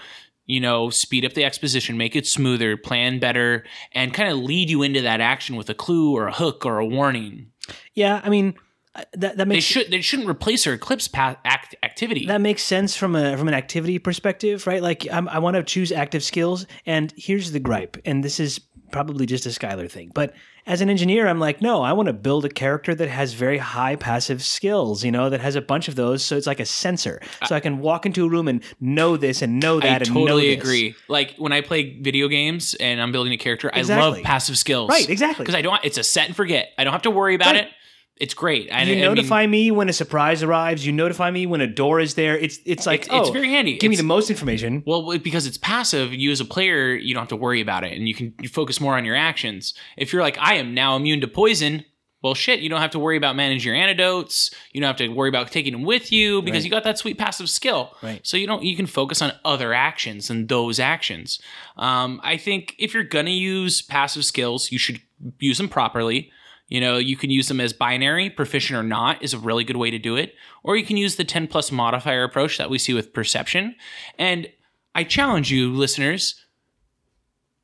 you know, speed up the exposition, make it smoother, plan better, and kind of lead you into that action with a clue or a hook or a warning. yeah, I mean uh, that that They makes should they shouldn't replace or eclipse pa- act activity. that makes sense from a from an activity perspective, right? Like I'm, I want to choose active skills, and here's the gripe, and this is probably just a Skylar thing, but as an engineer, I'm like, no, I want to build a character that has very high passive skills, you know, that has a bunch of those, so it's like a sensor, so I can walk into a room and know this and know that, I and know totally agree. Like when I play video games and I'm building a character, I love passive skills. Right, exactly. Because I don't. It's a set and forget. I don't have to worry about Right. it. It's great. I, You I mean, notify me when a surprise arrives. You notify me when a door is there. It's it's like It's- it's oh, very handy. Give me the most information. Well, because it's passive, you as a player, you don't have to worry about it, and you can you focus more on your actions. If you're like, I am now immune to poison, well, shit, you don't have to worry about managing your antidotes. You don't have to worry about taking them with you because Right. you got that sweet passive skill. Right. So you don't you can focus on other actions than those actions. Um, I think if you're gonna use passive skills, you should use them properly. You know, you can use them as binary, proficient or not, is a really good way to do it. Or you can use the 10 plus modifier approach that we see with perception. And I challenge you, listeners,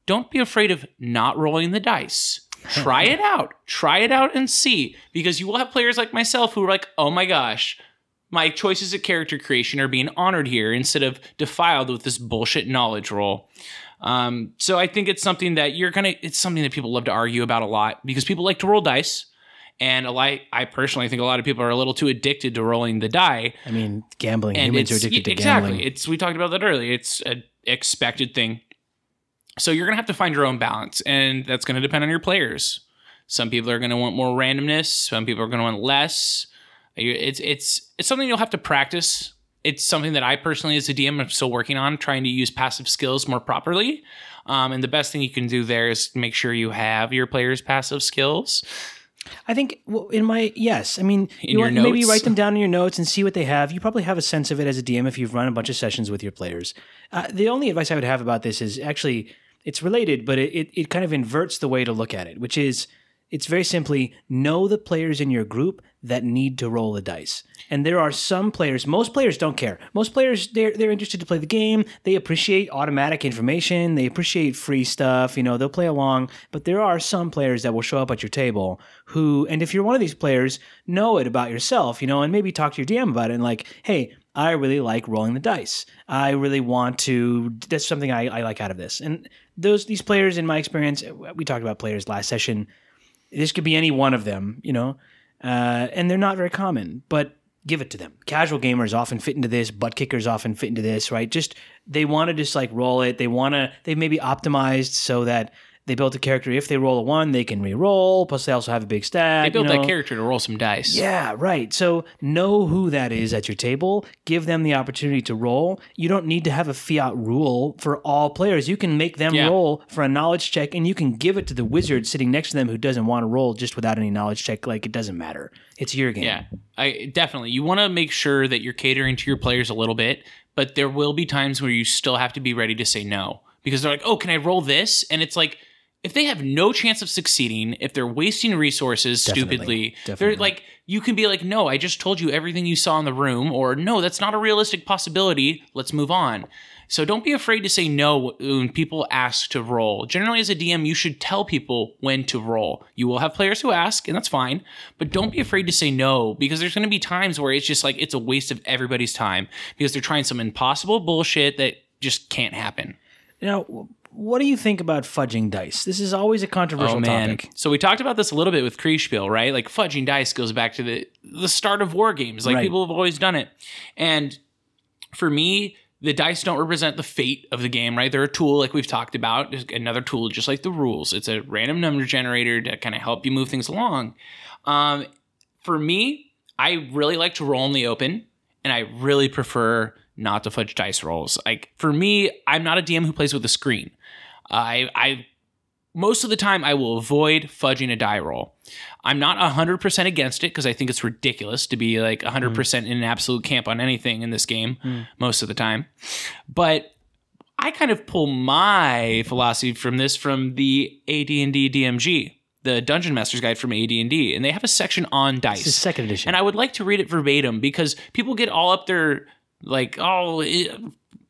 don't be afraid of not rolling the dice. Try it out. Try it out and see. Because you will have players like myself who are like, oh my gosh, my choices of character creation are being honored here instead of defiled with this bullshit knowledge roll. Um, so I think it's something that you're gonna. It's something that people love to argue about a lot because people like to roll dice, and a lot. I personally think a lot of people are a little too addicted to rolling the die. I mean, gambling. And Humans are addicted to exactly. gambling. It's we talked about that earlier. It's an expected thing. So you're gonna have to find your own balance, and that's gonna depend on your players. Some people are gonna want more randomness. Some people are gonna want less. It's it's it's something you'll have to practice. It's something that I personally, as a DM, am still working on, trying to use passive skills more properly. Um, and the best thing you can do there is make sure you have your players' passive skills. I think well, in my yes, I mean, In you your want, maybe write them down in your notes and see what they have. You probably have a sense of it as a DM if you've run a bunch of sessions with your players. Uh, the only advice I would have about this is actually it's related, but it, it it kind of inverts the way to look at it, which is it's very simply know the players in your group that need to roll the dice. And there are some players, most players don't care. Most players they're they're interested to play the game. They appreciate automatic information, they appreciate free stuff, you know, they'll play along, but there are some players that will show up at your table who and if you're one of these players, know it about yourself, you know, and maybe talk to your DM about it and like, "Hey, I really like rolling the dice. I really want to. That's something I, I like out of this. And those these players, in my experience, we talked about players last session. This could be any one of them, you know, uh, and they're not very common. But give it to them. Casual gamers often fit into this. Butt kickers often fit into this, right? Just they want to just like roll it. They want to. They maybe optimized so that they built a character. If they roll a one, they can re-roll. Plus, they also have a big stat. They built you know? that character to roll some dice. Yeah, right. So know who that is at your table. Give them the opportunity to roll. You don't need to have a fiat rule for all players. You can make them Yeah. roll for a knowledge check, and you can give it to the wizard sitting next to them who doesn't want to roll just without any knowledge check. Like it doesn't matter. It's your game. Yeah, I definitely. You want to make sure that you're catering to your players a little bit, but there will be times where you still have to be ready to say no because they're like, "Oh, can I roll this?" And it's like if they have no chance of succeeding, if they're wasting resources Definitely. stupidly, Definitely. they're like you can be like, "No, I just told you everything you saw in the room," or "No, that's not a realistic possibility. Let's move on." So don't be afraid to say no when people ask to roll. Generally, as a DM, you should tell people when to roll. You will have players who ask, and that's fine, but don't be afraid to say no because there's going to be times where it's just like it's a waste of everybody's time because they're trying some impossible bullshit that just can't happen. Now, what do you think about fudging dice? This is always a controversial topic. Oh, So we talked about this a little bit with Kriegspiel, right? Like fudging dice goes back to the the start of war games. Like Right. people have always done it. And for me, the dice don't represent the fate of the game, right? They're a tool, like we've talked about, another tool, just like the rules. It's a random number generator to kind of help you move things along. Um, for me, I really like to roll in the open, and I really prefer not to fudge dice rolls. Like for me, I'm not a DM who plays with a screen. I I most of the time I will avoid fudging a die roll. I'm not 100% against it because I think it's ridiculous to be like 100% mm. in an absolute camp on anything in this game mm. most of the time. But I kind of pull my philosophy from this from the AD&D DMG, the Dungeon Master's Guide from AD&D, and they have a section on dice. This is second edition. And I would like to read it verbatim because people get all up there like, oh, it,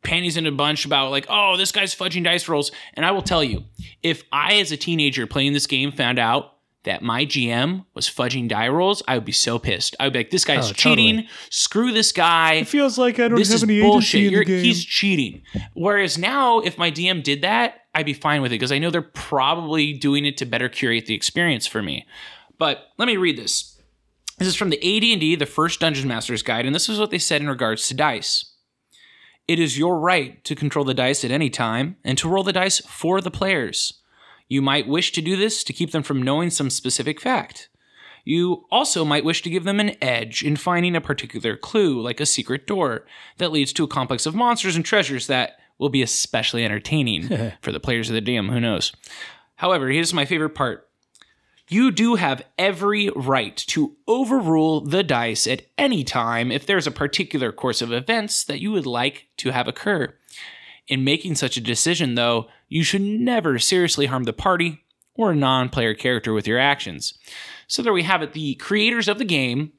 panties in a bunch about like, oh, this guy's fudging dice rolls. And I will tell you, if I, as a teenager playing this game, found out that my GM was fudging die rolls, I would be so pissed. I would be like, this guy's Oh, cheating. totally. Screw this guy. It feels like I don't This is bullshit. You're, he's cheating. Whereas now, if my DM did that, I'd be fine with it because I know they're probably doing it to better curate the experience for me. But let me read this. This is from the AD&D, the first Dungeon Master's Guide, and this is what they said in regards to dice. It is your right to control the dice at any time and to roll the dice for the players. You might wish to do this to keep them from knowing some specific fact. You also might wish to give them an edge in finding a particular clue, like a secret door, that leads to a complex of monsters and treasures that will be especially entertaining for the players of the DM. Who knows? However, here's my favorite part. You do have every right to overrule the dice at any time if there's a particular course of events that you would like to have occur. In making such a decision, though, you should never seriously harm the party or a non player character with your actions. So there we have it the creators of the game,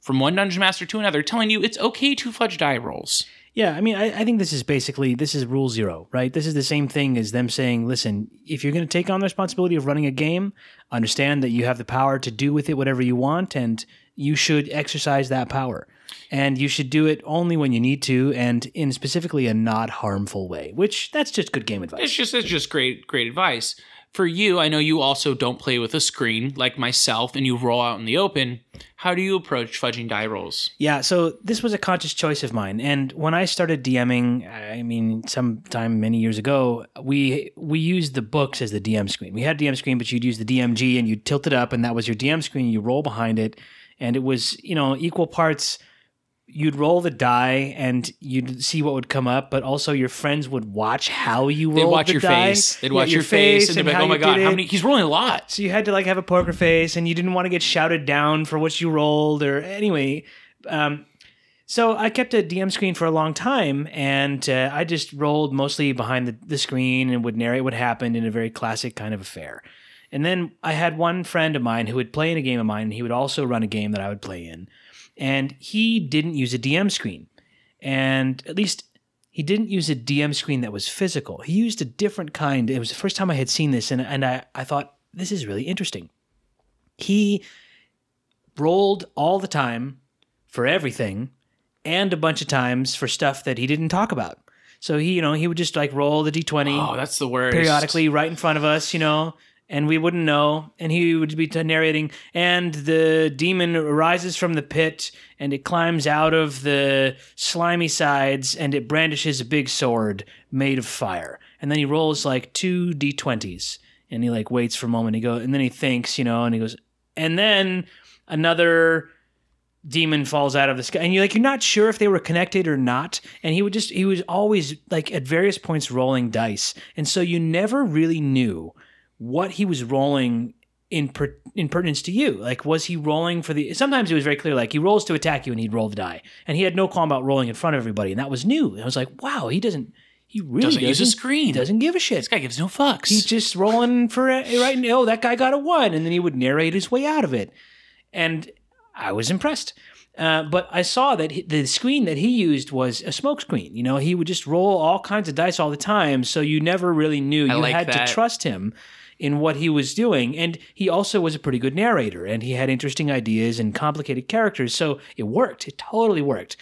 from one dungeon master to another, telling you it's okay to fudge die rolls. Yeah, I mean, I, I think this is basically this is rule zero, right? This is the same thing as them saying, "Listen, if you're going to take on the responsibility of running a game, understand that you have the power to do with it whatever you want, and you should exercise that power, and you should do it only when you need to, and in specifically a not harmful way." Which that's just good game advice. It's just it's just great great advice. For you, I know you also don't play with a screen like myself and you roll out in the open. How do you approach fudging die rolls? Yeah, so this was a conscious choice of mine, and when I started DMing, I mean, sometime many years ago, we we used the books as the DM screen. We had DM screen, but you'd use the DMG and you'd tilt it up, and that was your DM screen. You roll behind it, and it was you know equal parts. You'd roll the die, and you'd see what would come up, but also your friends would watch how you They'd watch the your die. face. They'd Yeah, watch your, face, and they'd be like, "Oh my god, how many? He's rolling a lot." So you had to like have a poker face, and you didn't want to get shouted down for what you rolled, or anyway. Um, so I kept a DM screen for a long time, and uh, I just rolled mostly behind the, the screen and would narrate what happened in a very classic kind of affair. And then I had one friend of mine who would play in a game of mine, and he would also run a game that I would play in, and he didn't use a DM screen, and at least he didn't use a DM screen that was physical. He used a different kind. It was the first time I had seen this, and, and I, I thought, this is really interesting. He rolled all the time for everything, and a bunch of times for stuff that he didn't talk about. So he, you know, he would just like roll the d20 Oh, that's the worst. periodically right in front of us, you know, and we wouldn't know. And he would be narrating, and the demon rises from the pit and it climbs out of the slimy sides and it brandishes a big sword made of fire. And then he rolls like two d20s and he like waits for a moment. He goes, and then he thinks, you know, and he goes, and then another demon falls out of the sky and you're like you're not sure if they were connected or not and he would just he was always like at various points rolling dice and so you never really knew what he was rolling in per, in pertinence to you like was he rolling for the sometimes it was very clear like he rolls to attack you and he'd roll the die and he had no qualm about rolling in front of everybody and that was new and i was like wow he doesn't he really Doesn't doesn't, use a screen. doesn't give a shit This guy gives no fucks. He's just rolling for a, right. Oh, that guy got a one, and then he would narrate his way out of it, and I was impressed. Uh, but I saw that he, the screen that he used was a smoke screen. You know, he would just roll all kinds of dice all the time, so you never really knew. I You like had that. to trust him in what he was doing, and he also was a pretty good narrator, and he had interesting ideas and complicated characters, so it worked. It totally worked.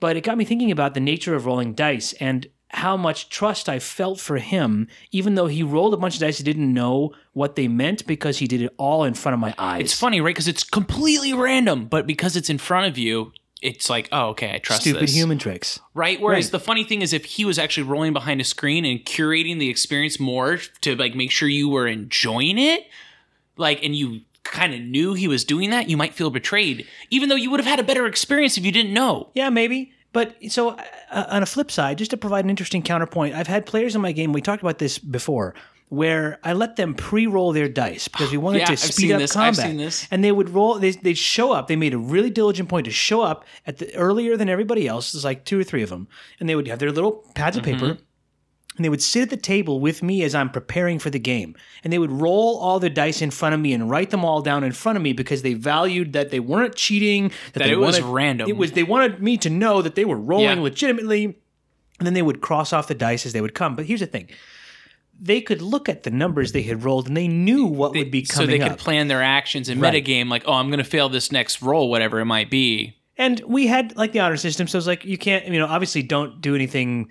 But it got me thinking about the nature of rolling dice and how much trust I felt for him, even though he rolled a bunch of dice I didn't know what they meant because he did it all in front of my eyes. it's funny, right? Because it's completely random, but because it's in front of you, it's like, oh, okay, I trust Stupid this. human tricks. right? Whereas Right. the funny thing is, if he was actually rolling behind a screen and curating the experience more to like make sure you were enjoying it, like, and you kind of knew he was doing that, you might feel betrayed, even though you would have had a better experience if you didn't know. Yeah, maybe. But so uh, on a flip side, just to provide an interesting counterpoint, I've had players in my game. We talked about this before, where I let them pre-roll their dice because we wanted Yeah, to speed up this. Combat. And they would roll. They they'd show up. They made a really diligent point to show up at the earlier than everybody else. There's like two or three of them, and they would have their little pads of paper. Mm-hmm. And they would sit at the table with me as I'm preparing for the game. And they would roll all the dice in front of me and write them all down in front of me because they valued that they weren't cheating, that, That it was wanted- random. It was they wanted me to know that they were rolling Yeah. legitimately. And then they would cross off the dice as they would come. But here's the thing. They could look at the numbers they had rolled and they knew what would be coming. so they up. could plan their actions and Right. metagame, like, oh, I'm going to fail this next roll, whatever it might be. And we had like the honor system, so it's like you can't, you know, obviously don't do anything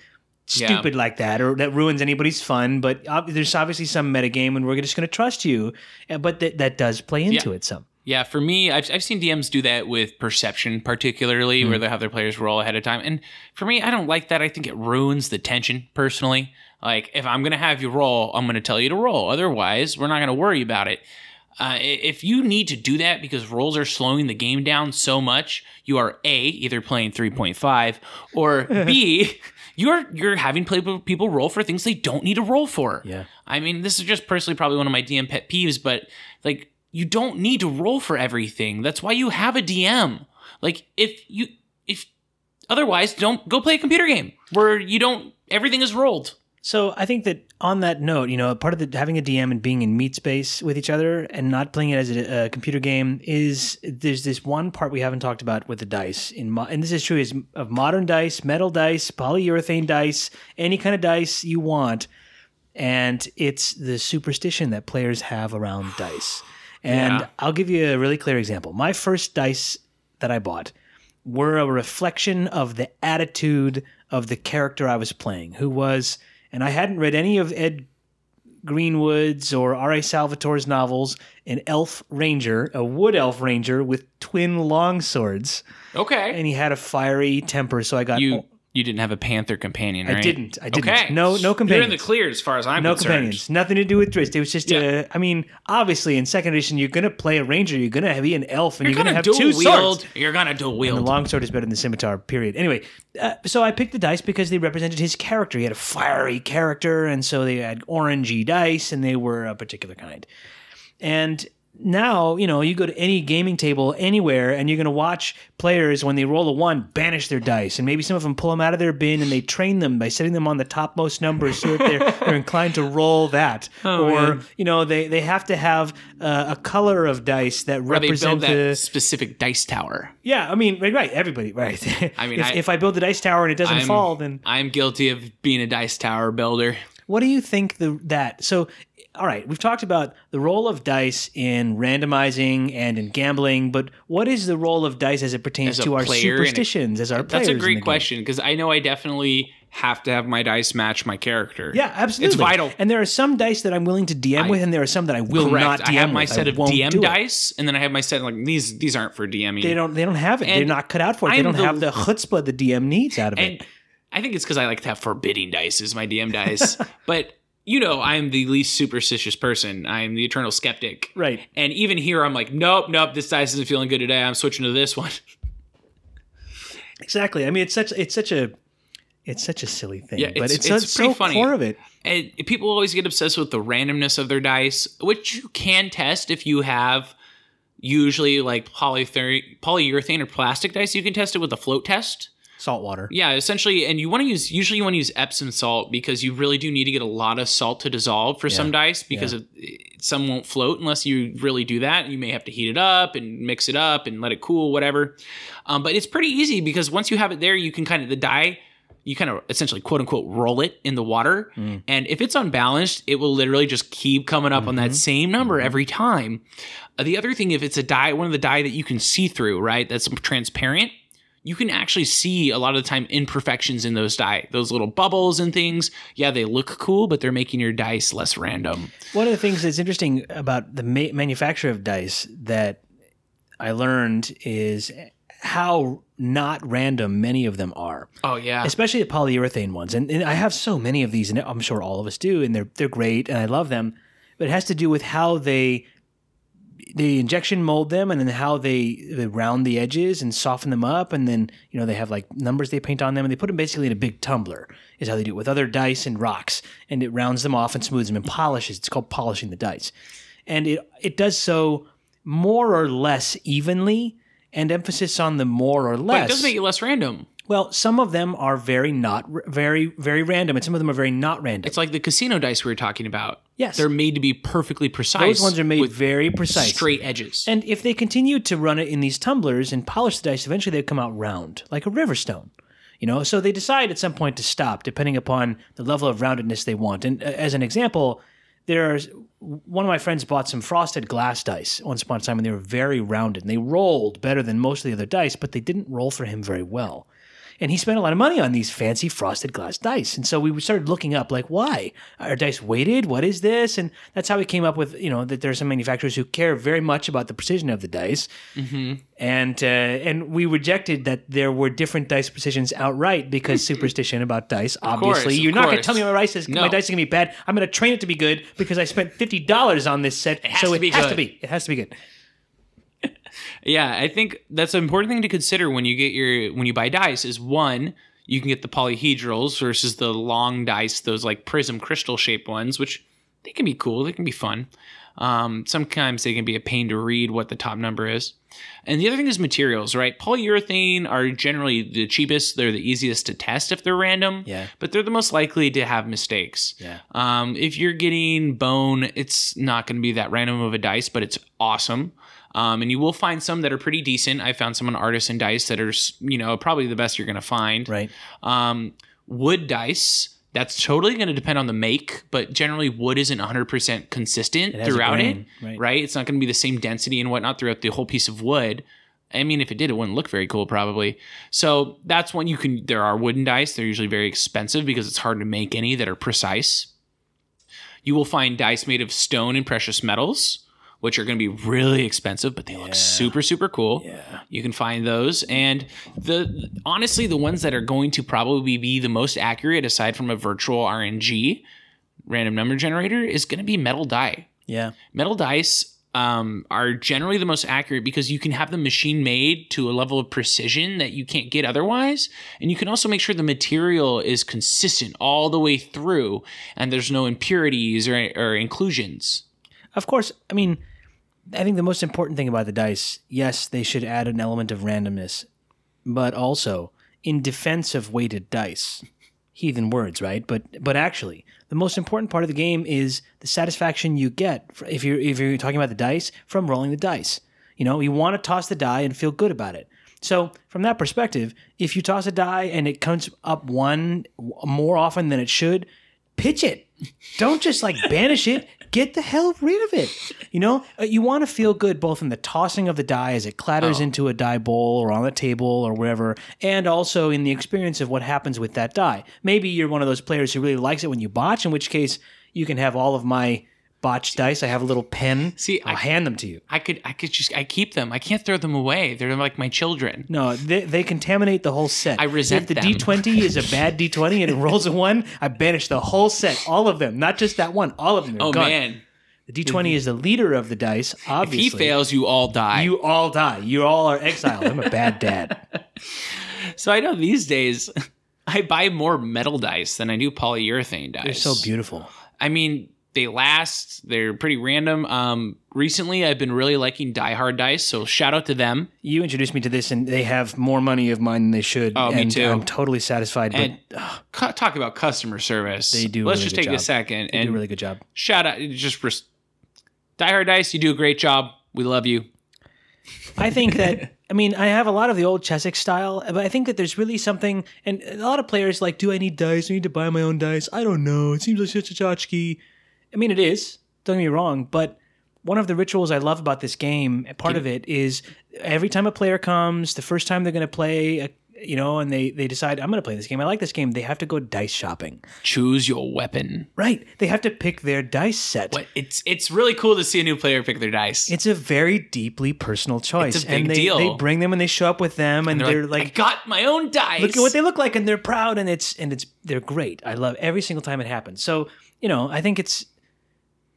Yeah. stupid like that or that ruins anybody's fun. But ob- there's obviously some metagame, and we're just going to trust you. Uh, But that that does play into it some. Yeah, for me, I've, I've seen DMs do that with perception, particularly where they have their players roll ahead of time. And for me, I don't like that. I think it ruins the tension personally. Like, if I'm going to have you roll, I'm going to tell you to roll. Otherwise, we're not going to worry about it. Uh, if you need to do that because rolls are slowing the game down so much, you are A, either playing 3.5, or B, you're you're having people roll for things they don't need to roll for. Yeah. I mean, this is just personally probably one of my DM pet peeves, but like, you don't need to roll for everything. That's why you have a DM. Like, if you, if otherwise, don't go play a computer game where you don't, everything is rolled. So I think that on that note, you know, part of the having a DM and being in meat space with each other and not playing it as a, a computer game is there's this one part we haven't talked about with the dice in mo- and this is true is of modern dice, metal dice, polyurethane dice, any kind of dice you want, and it's the superstition that players have around dice. And Yeah. I'll give you a really clear example. My first dice that I bought were a reflection of the attitude of the character I was playing, who was, and I hadn't read any of Ed Greenwood's or R.A. Salvatore's novels, an elf ranger, a wood elf ranger with twin long swords, Okay. and he had a fiery temper. So I got You, you didn't have a panther companion, right? I didn't. I didn't. Okay. No, no You're in companions. the clear as far as I'm no concerned. companions. Nothing to do with Drizzt. It was just Yeah. a. I mean, obviously, in second edition, you're going to play a ranger. You're going to be an elf, and You're, you're, going gonna have two wield. swords. You're gonna dual And wield. the longsword is better than the scimitar. Period. Anyway, uh, so I picked the dice because they represented his character. He had a fiery character, and so they had orangey dice, and they were a particular kind. And now, you know, you go to any gaming table anywhere, and you're going to watch players when they roll a one banish their dice, and maybe some of them pull them out of their bin, and they train them by setting them on the topmost numbers so that they're, they're inclined to roll that. Oh, or man. you know, they they have to have uh, a color of dice that they represent that the specific dice tower. yeah, I mean, right, right, everybody, right. I mean, if, I- if I build the dice tower and it doesn't I'm- fall, then I'm guilty of being a dice tower builder. What do you think the that so? All right, we've talked about the role of dice in randomizing and in gambling, but what is the role of dice as it pertains As to our and a- superstitions as our players? That's a great question because I know I definitely have to have my dice match my character. Yeah, absolutely. It's vital. And there are some dice that I'm willing to DM with, and there are some that I will Correct. not DM I have my with. set I of DM dice, and then I have my set like these. These aren't for DMing. They don't. They don't have it. They're not cut out for it. They don't the- have the chutzpah the DM needs out of and it. I think it's because I like to have forbidding dice as my DM dice. but you know, I am the least superstitious person. I am the eternal skeptic. Right. And even here, I'm like, nope, nope. This dice isn't feeling good today. I'm switching to this one. Exactly. I mean, it's such. It's such a. It's such a silly thing, Yeah, but it's- it's, it's pretty so funny. core of it. and people always get obsessed with the randomness of their dice, which you can test if you have usually like polyther- polyurethane or plastic dice. You can test it with a float test. Salt water. Yeah, essentially, and you want to use usually you want to use Epsom salt because you really do need to get a lot of salt to dissolve for some dice because of, some won't float unless you really do that. You may have to heat it up and mix it up and let it cool, whatever. Um, but it's pretty easy because once you have it there, you can kind of the die. You kind of essentially quote unquote roll it in the water, and if it's unbalanced, it will literally just keep coming up on that same number every time. Uh, the other thing, if it's a die, one of the die that you can see through, right? That's transparent you can actually see a lot of the time imperfections in those die those little bubbles and things yeah they look cool but they're making your dice less random One of the things that's interesting about the ma- manufacture of dice that I learned is how not random many of them are. oh yeah especially the polyurethane ones. And, and I have so many of these, and I'm sure all of us do, and they're they're great, and I love them. But it has to do with how they they injection mold them, and then how they, they round the edges and soften them up, and then you know they have like numbers they paint on them, and they put them basically in a big tumbler. Is how they do it with other dice and rocks, and it rounds them off and smooths them and polishes. It's called polishing the dice, and it it does so more or less evenly. And emphasis on the more or less. but it does make it less random Well, some of them are very not very very random, and some of them are very not random. it's like the casino dice we were talking about Yes. they're made to be perfectly precise Those ones are made with very precise. straight edges And if they continue to run it in these tumblers and polish the dice, eventually they come out round, like a river stone. You know, so they decide at some point to stop, depending upon the level of roundedness they want. And uh, as an example, there's one of my friends bought some frosted glass dice once upon a time, and they were very rounded. And they rolled better than most of the other dice, but they didn't roll for him very well. And he spent a lot of money on these fancy frosted glass dice. And so we started looking up, like, why are dice weighted? What is this? And that's how we came up with, you know, that there are some manufacturers who care very much about the precision of the dice. And uh, and we rejected that there were different dice precisions outright because superstition about dice. Obviously, course, you're not going to tell me my dice is my dice is going to be bad. I'm going to train it to be good because I spent fifty dollars on this set. has so it has to be. It has to be good. Yeah, I think that's an important thing to consider when you get your when you buy dice is one, you can get the polyhedrals versus the long dice, those like prism crystal shaped ones, which they can be cool, they can be fun. Um, sometimes they can be a pain to read what the top number is. And the other thing is materials, right? Polyurethane are generally the cheapest. They're the easiest to test if they're random. Yeah. But they're the most likely to have mistakes. Yeah. Um, if you're getting bone, it's not going to be that random of a dice, but it's awesome. Um, and you will find some that are pretty decent. I found some on Artisan Dice that are, you know, probably the best you're going to find. Right. Um, wood dice, that's totally going to depend on the make, but generally wood isn't 100% consistent a throughout grain, it, right. right? It's not going to be the same density and whatnot throughout the whole piece of wood. I mean, if it did, it wouldn't look very cool, probably. So that's when you can. There are wooden dice. They're usually very expensive because it's hard to make any that are precise. You will find dice made of stone and precious metals, which are going to be really expensive, but they look super, super cool. Yeah. You can find those, and the honestly, the ones that are going to probably be the most accurate, aside from a virtual RNG random number generator, is going to be metal die. Yeah. Metal dice um, are generally the most accurate because you can have them machine made to a level of precision that you can't get otherwise. And you can also make sure the material is consistent all the way through and there's no impurities or, or inclusions. Of course, I mean, I think the most important thing about the dice, yes, they should add an element of randomness, but also in defense of weighted dice, heathen words, right? But but actually, the most important part of the game is the satisfaction you get if you're if you're talking about the dice from rolling the dice. You know, you want to toss the die and feel good about it. So, from that perspective, if you toss a die and it comes up one more often than it should, pitch it. don't just like banish it. Get the hell rid of it. You know, Uh, you want to feel good both in the tossing of the die as it clatters Oh. into a die bowl or on the table or wherever, and also in the experience of what happens with that die. Maybe you're one of those players who really likes it when you botch, in which case you can have all of my botched dice. I have a little pen. See, I'll I- hand them to you. I could I could just I keep them. I can't throw them away. They're like my children. No, they, they contaminate the whole set. I resent If the. D20 is a bad D20 and it rolls a one, I banish the whole set, all of them, not just that one, all of them. Oh gone. man. The D20 mm-hmm. is the leader of the dice. Obviously. If he fails, you all die. you all die. You all are exiled. I'm a bad dad. so I know these days I buy more metal dice than I do polyurethane dice. They're so beautiful. I mean, they last. They're pretty random. Um, recently, I've been really liking Die Hard dice, so shout out to them. You introduced me to this, and they have more money of mine than they should. Oh, me and too. I'm totally satisfied. But And cu- talk about customer service. They do Let's really just take a second they and do a really good job. shout out. Just res- Die Hard dice. You do a great job. We love you. I think that I mean I have a lot of the old Chessex style, but I think that there's really something, and a lot of players like, do I need dice? Do I need to buy my own dice? I don't know. It seems like such a tchotchke. I mean, it is. Don't get me wrong, but one of the rituals I love about this game, part of it is every time a player comes, the first time they're going to play, a, you know, and they they decide I'm going to play this game. I like this game. They have to go dice shopping. Choose your weapon. Right. They have to pick their dice set. What it's it's really cool to see a new player pick their dice. It's a very deeply personal choice. It's a big and they, deal. they bring them and they show up with them and, They're they're, like, like I got my own dice. look at what they look like and they're proud and it's and it's they're great i love every single time it happens so you know i think it's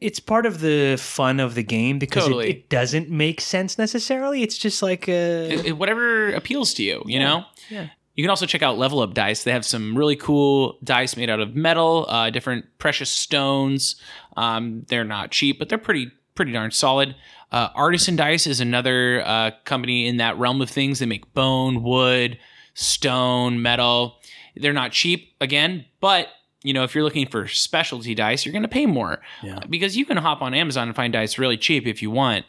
it's part of the fun of the game because it- Totally. it, doesn't make sense necessarily it's just like uh It- it- whatever appeals to you, you know? yeah. You can also check out Level Up Dice. They have some really cool dice made out of metal, uh, different precious stones. Um, they're not cheap, but they're pretty pretty darn solid. Uh, Artisan Dice is another uh, company in that realm of things. They make bone, wood, stone, metal. They're not cheap again, but you know if you're looking for specialty dice, you're going to pay more Yeah. because you can hop on Amazon and find dice really cheap if you want.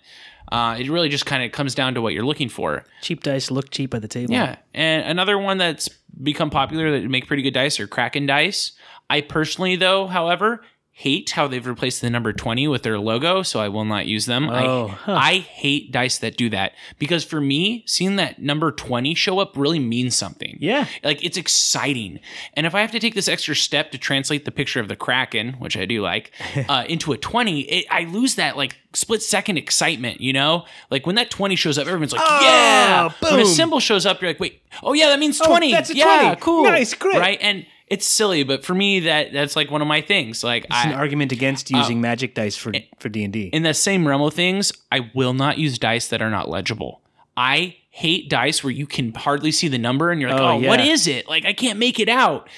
Uh, it really just kind of comes down to what you're looking for. cheap dice look cheap at the table Yeah, and another one that's become popular that make pretty good dice are Kraken dice. I personally, though, however, hate how they've replaced the number twenty with their logo, so I will not use them. Oh, I, huh. I hate dice that do that because for me, seeing that number twenty show up really means something. yeah Like it's exciting, and if I have to take this extra step to translate the picture of the kraken, which I do like, uh, into a twenty, it, I lose that like split second excitement. You know, like when that twenty shows up, everyone's like, Oh, "Yeah!" Boom. When a symbol shows up, you're like, "Wait, oh yeah, that means Oh, twenty. that's a yeah, 20. cool, Nice, great. right?" And it's silly, but for me, that that's like one of my things. Like it's an argument against Uh, using magic dice for for d&d in the same realm of things, I will not use dice that are not legible. I hate dice where you can hardly see the number and you're like, Oh, oh, yeah. is it? Like, I can't make it out.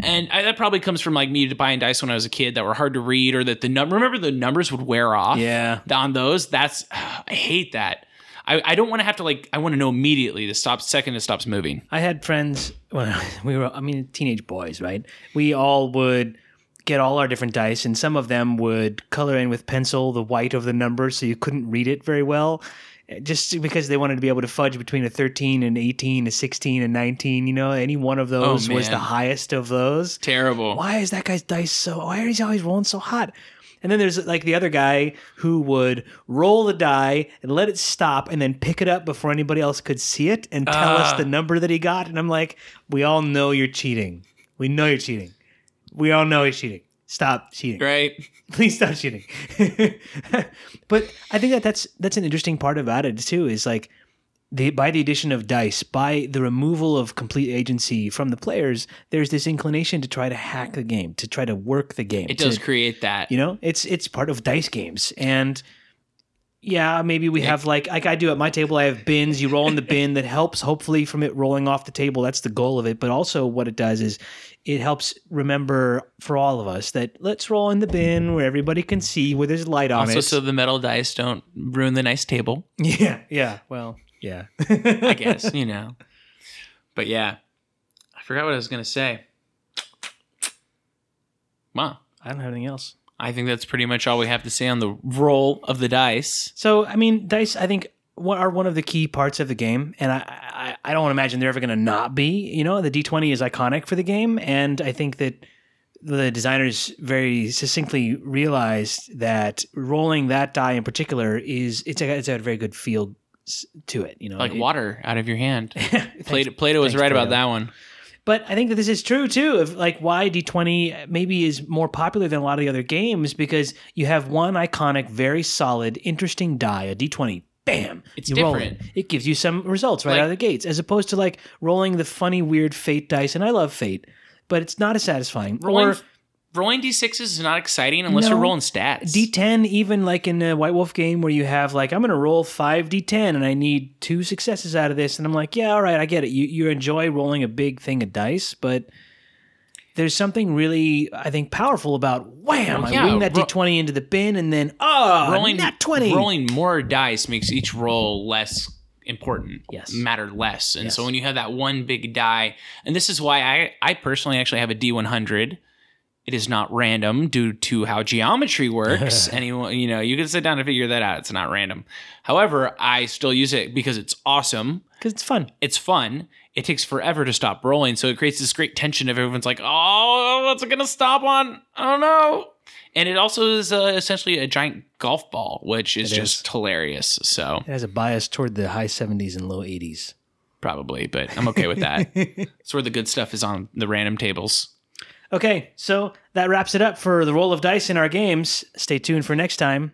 And I, that probably comes from like me buying dice when I was a kid that were hard to read or that the number, remember the numbers would wear off yeah on those. That's, I hate that. I, I don't want to have to like, I want to know immediately the stop second it stops moving. I had friends when we were, I mean, teenage boys, right? We all would get all our different dice, and some of them would color in with pencil the white of the number so you couldn't read it very well. eh, Just because they wanted to be able to fudge between a 13 and 18, a 16 and 19, you know, any one of those was the highest of those. Terrible. Why is that guy's dice so, why is he always rolling so hot? And then there's like the other guy who would roll the die and let it stop and then pick it up before anybody else could see it and tell us Ah. the number that he got. And I'm like, we all know you're cheating. We know you're cheating. We all know he's cheating. Stop cheating. Right? Please stop cheating. but I think that that's that's an interesting part about it too. Is like the by the addition of dice, by the removal of complete agency from the players, there's this inclination to try to hack the game, to try to work the game. It to- does create that. you know, it's it's part of dice games, and yeah, maybe we have like like I do at my table. I have bins. You roll in the bin that helps, hopefully, from it rolling off the table. That's the goal of it. But also, what it does is it helps remember for all of us that let's roll in the bin where everybody can see where there's light on Also, it. so the metal dice don't ruin the nice table. yeah, yeah. Well, yeah. I guess, you know. But yeah, I forgot what I was going to say. Wow. I don't have anything else. I think that's pretty much all we have to say on the roll of the dice. So, I mean, dice, I think, are one of the key parts of the game. And I, I, I don't imagine they're ever going to not be. You know, the D20 is iconic for the game. And I think that the designers very succinctly realized that rolling that die in particular is it's a, it's a very good feel to it. You know, Like It- water out of your hand. Plato, Plato was right about that one. But I think that this is true too of like why D20 maybe is more popular than a lot of the other games because you have one iconic, very solid, interesting die, a D20. Bam! It's you different. it. It gives you some results right Like- out of the gates, as opposed to like rolling the funny, weird fate dice. And I love fate, but it's not as satisfying. Rolling, or rolling d6s is not exciting unless No. you're rolling stats. D10, even like in a White Wolf game where you have like, I'm going to roll five D10 and I need two successes out of this. And I'm like, yeah, all right, I get it. You, you enjoy rolling a big thing of dice, but there's something really, I think, powerful about wham, Well, I wing that ro- D20 into the bin and then, oh, rolling nat 20. rolling more dice makes each roll less important Yes. matter less and so when you have that one big die and this is why i i personally actually have a d100 it is not random due to how geometry works. Anyone you know you can sit down and figure that out. It's not random. However i still use it because it's awesome. Because it's fun. it's fun. It takes forever to stop rolling so it creates this great tension of everyone's like oh what's it gonna stop on? I don't know." and it also is uh, essentially a giant golf ball which is just hilarious so. It has a bias toward the high 70s and low 80s. probably but i'm okay with that. It's where the good stuff is on the random tables Okay, so that wraps it up for the roll of dice in our games. Stay tuned for next time.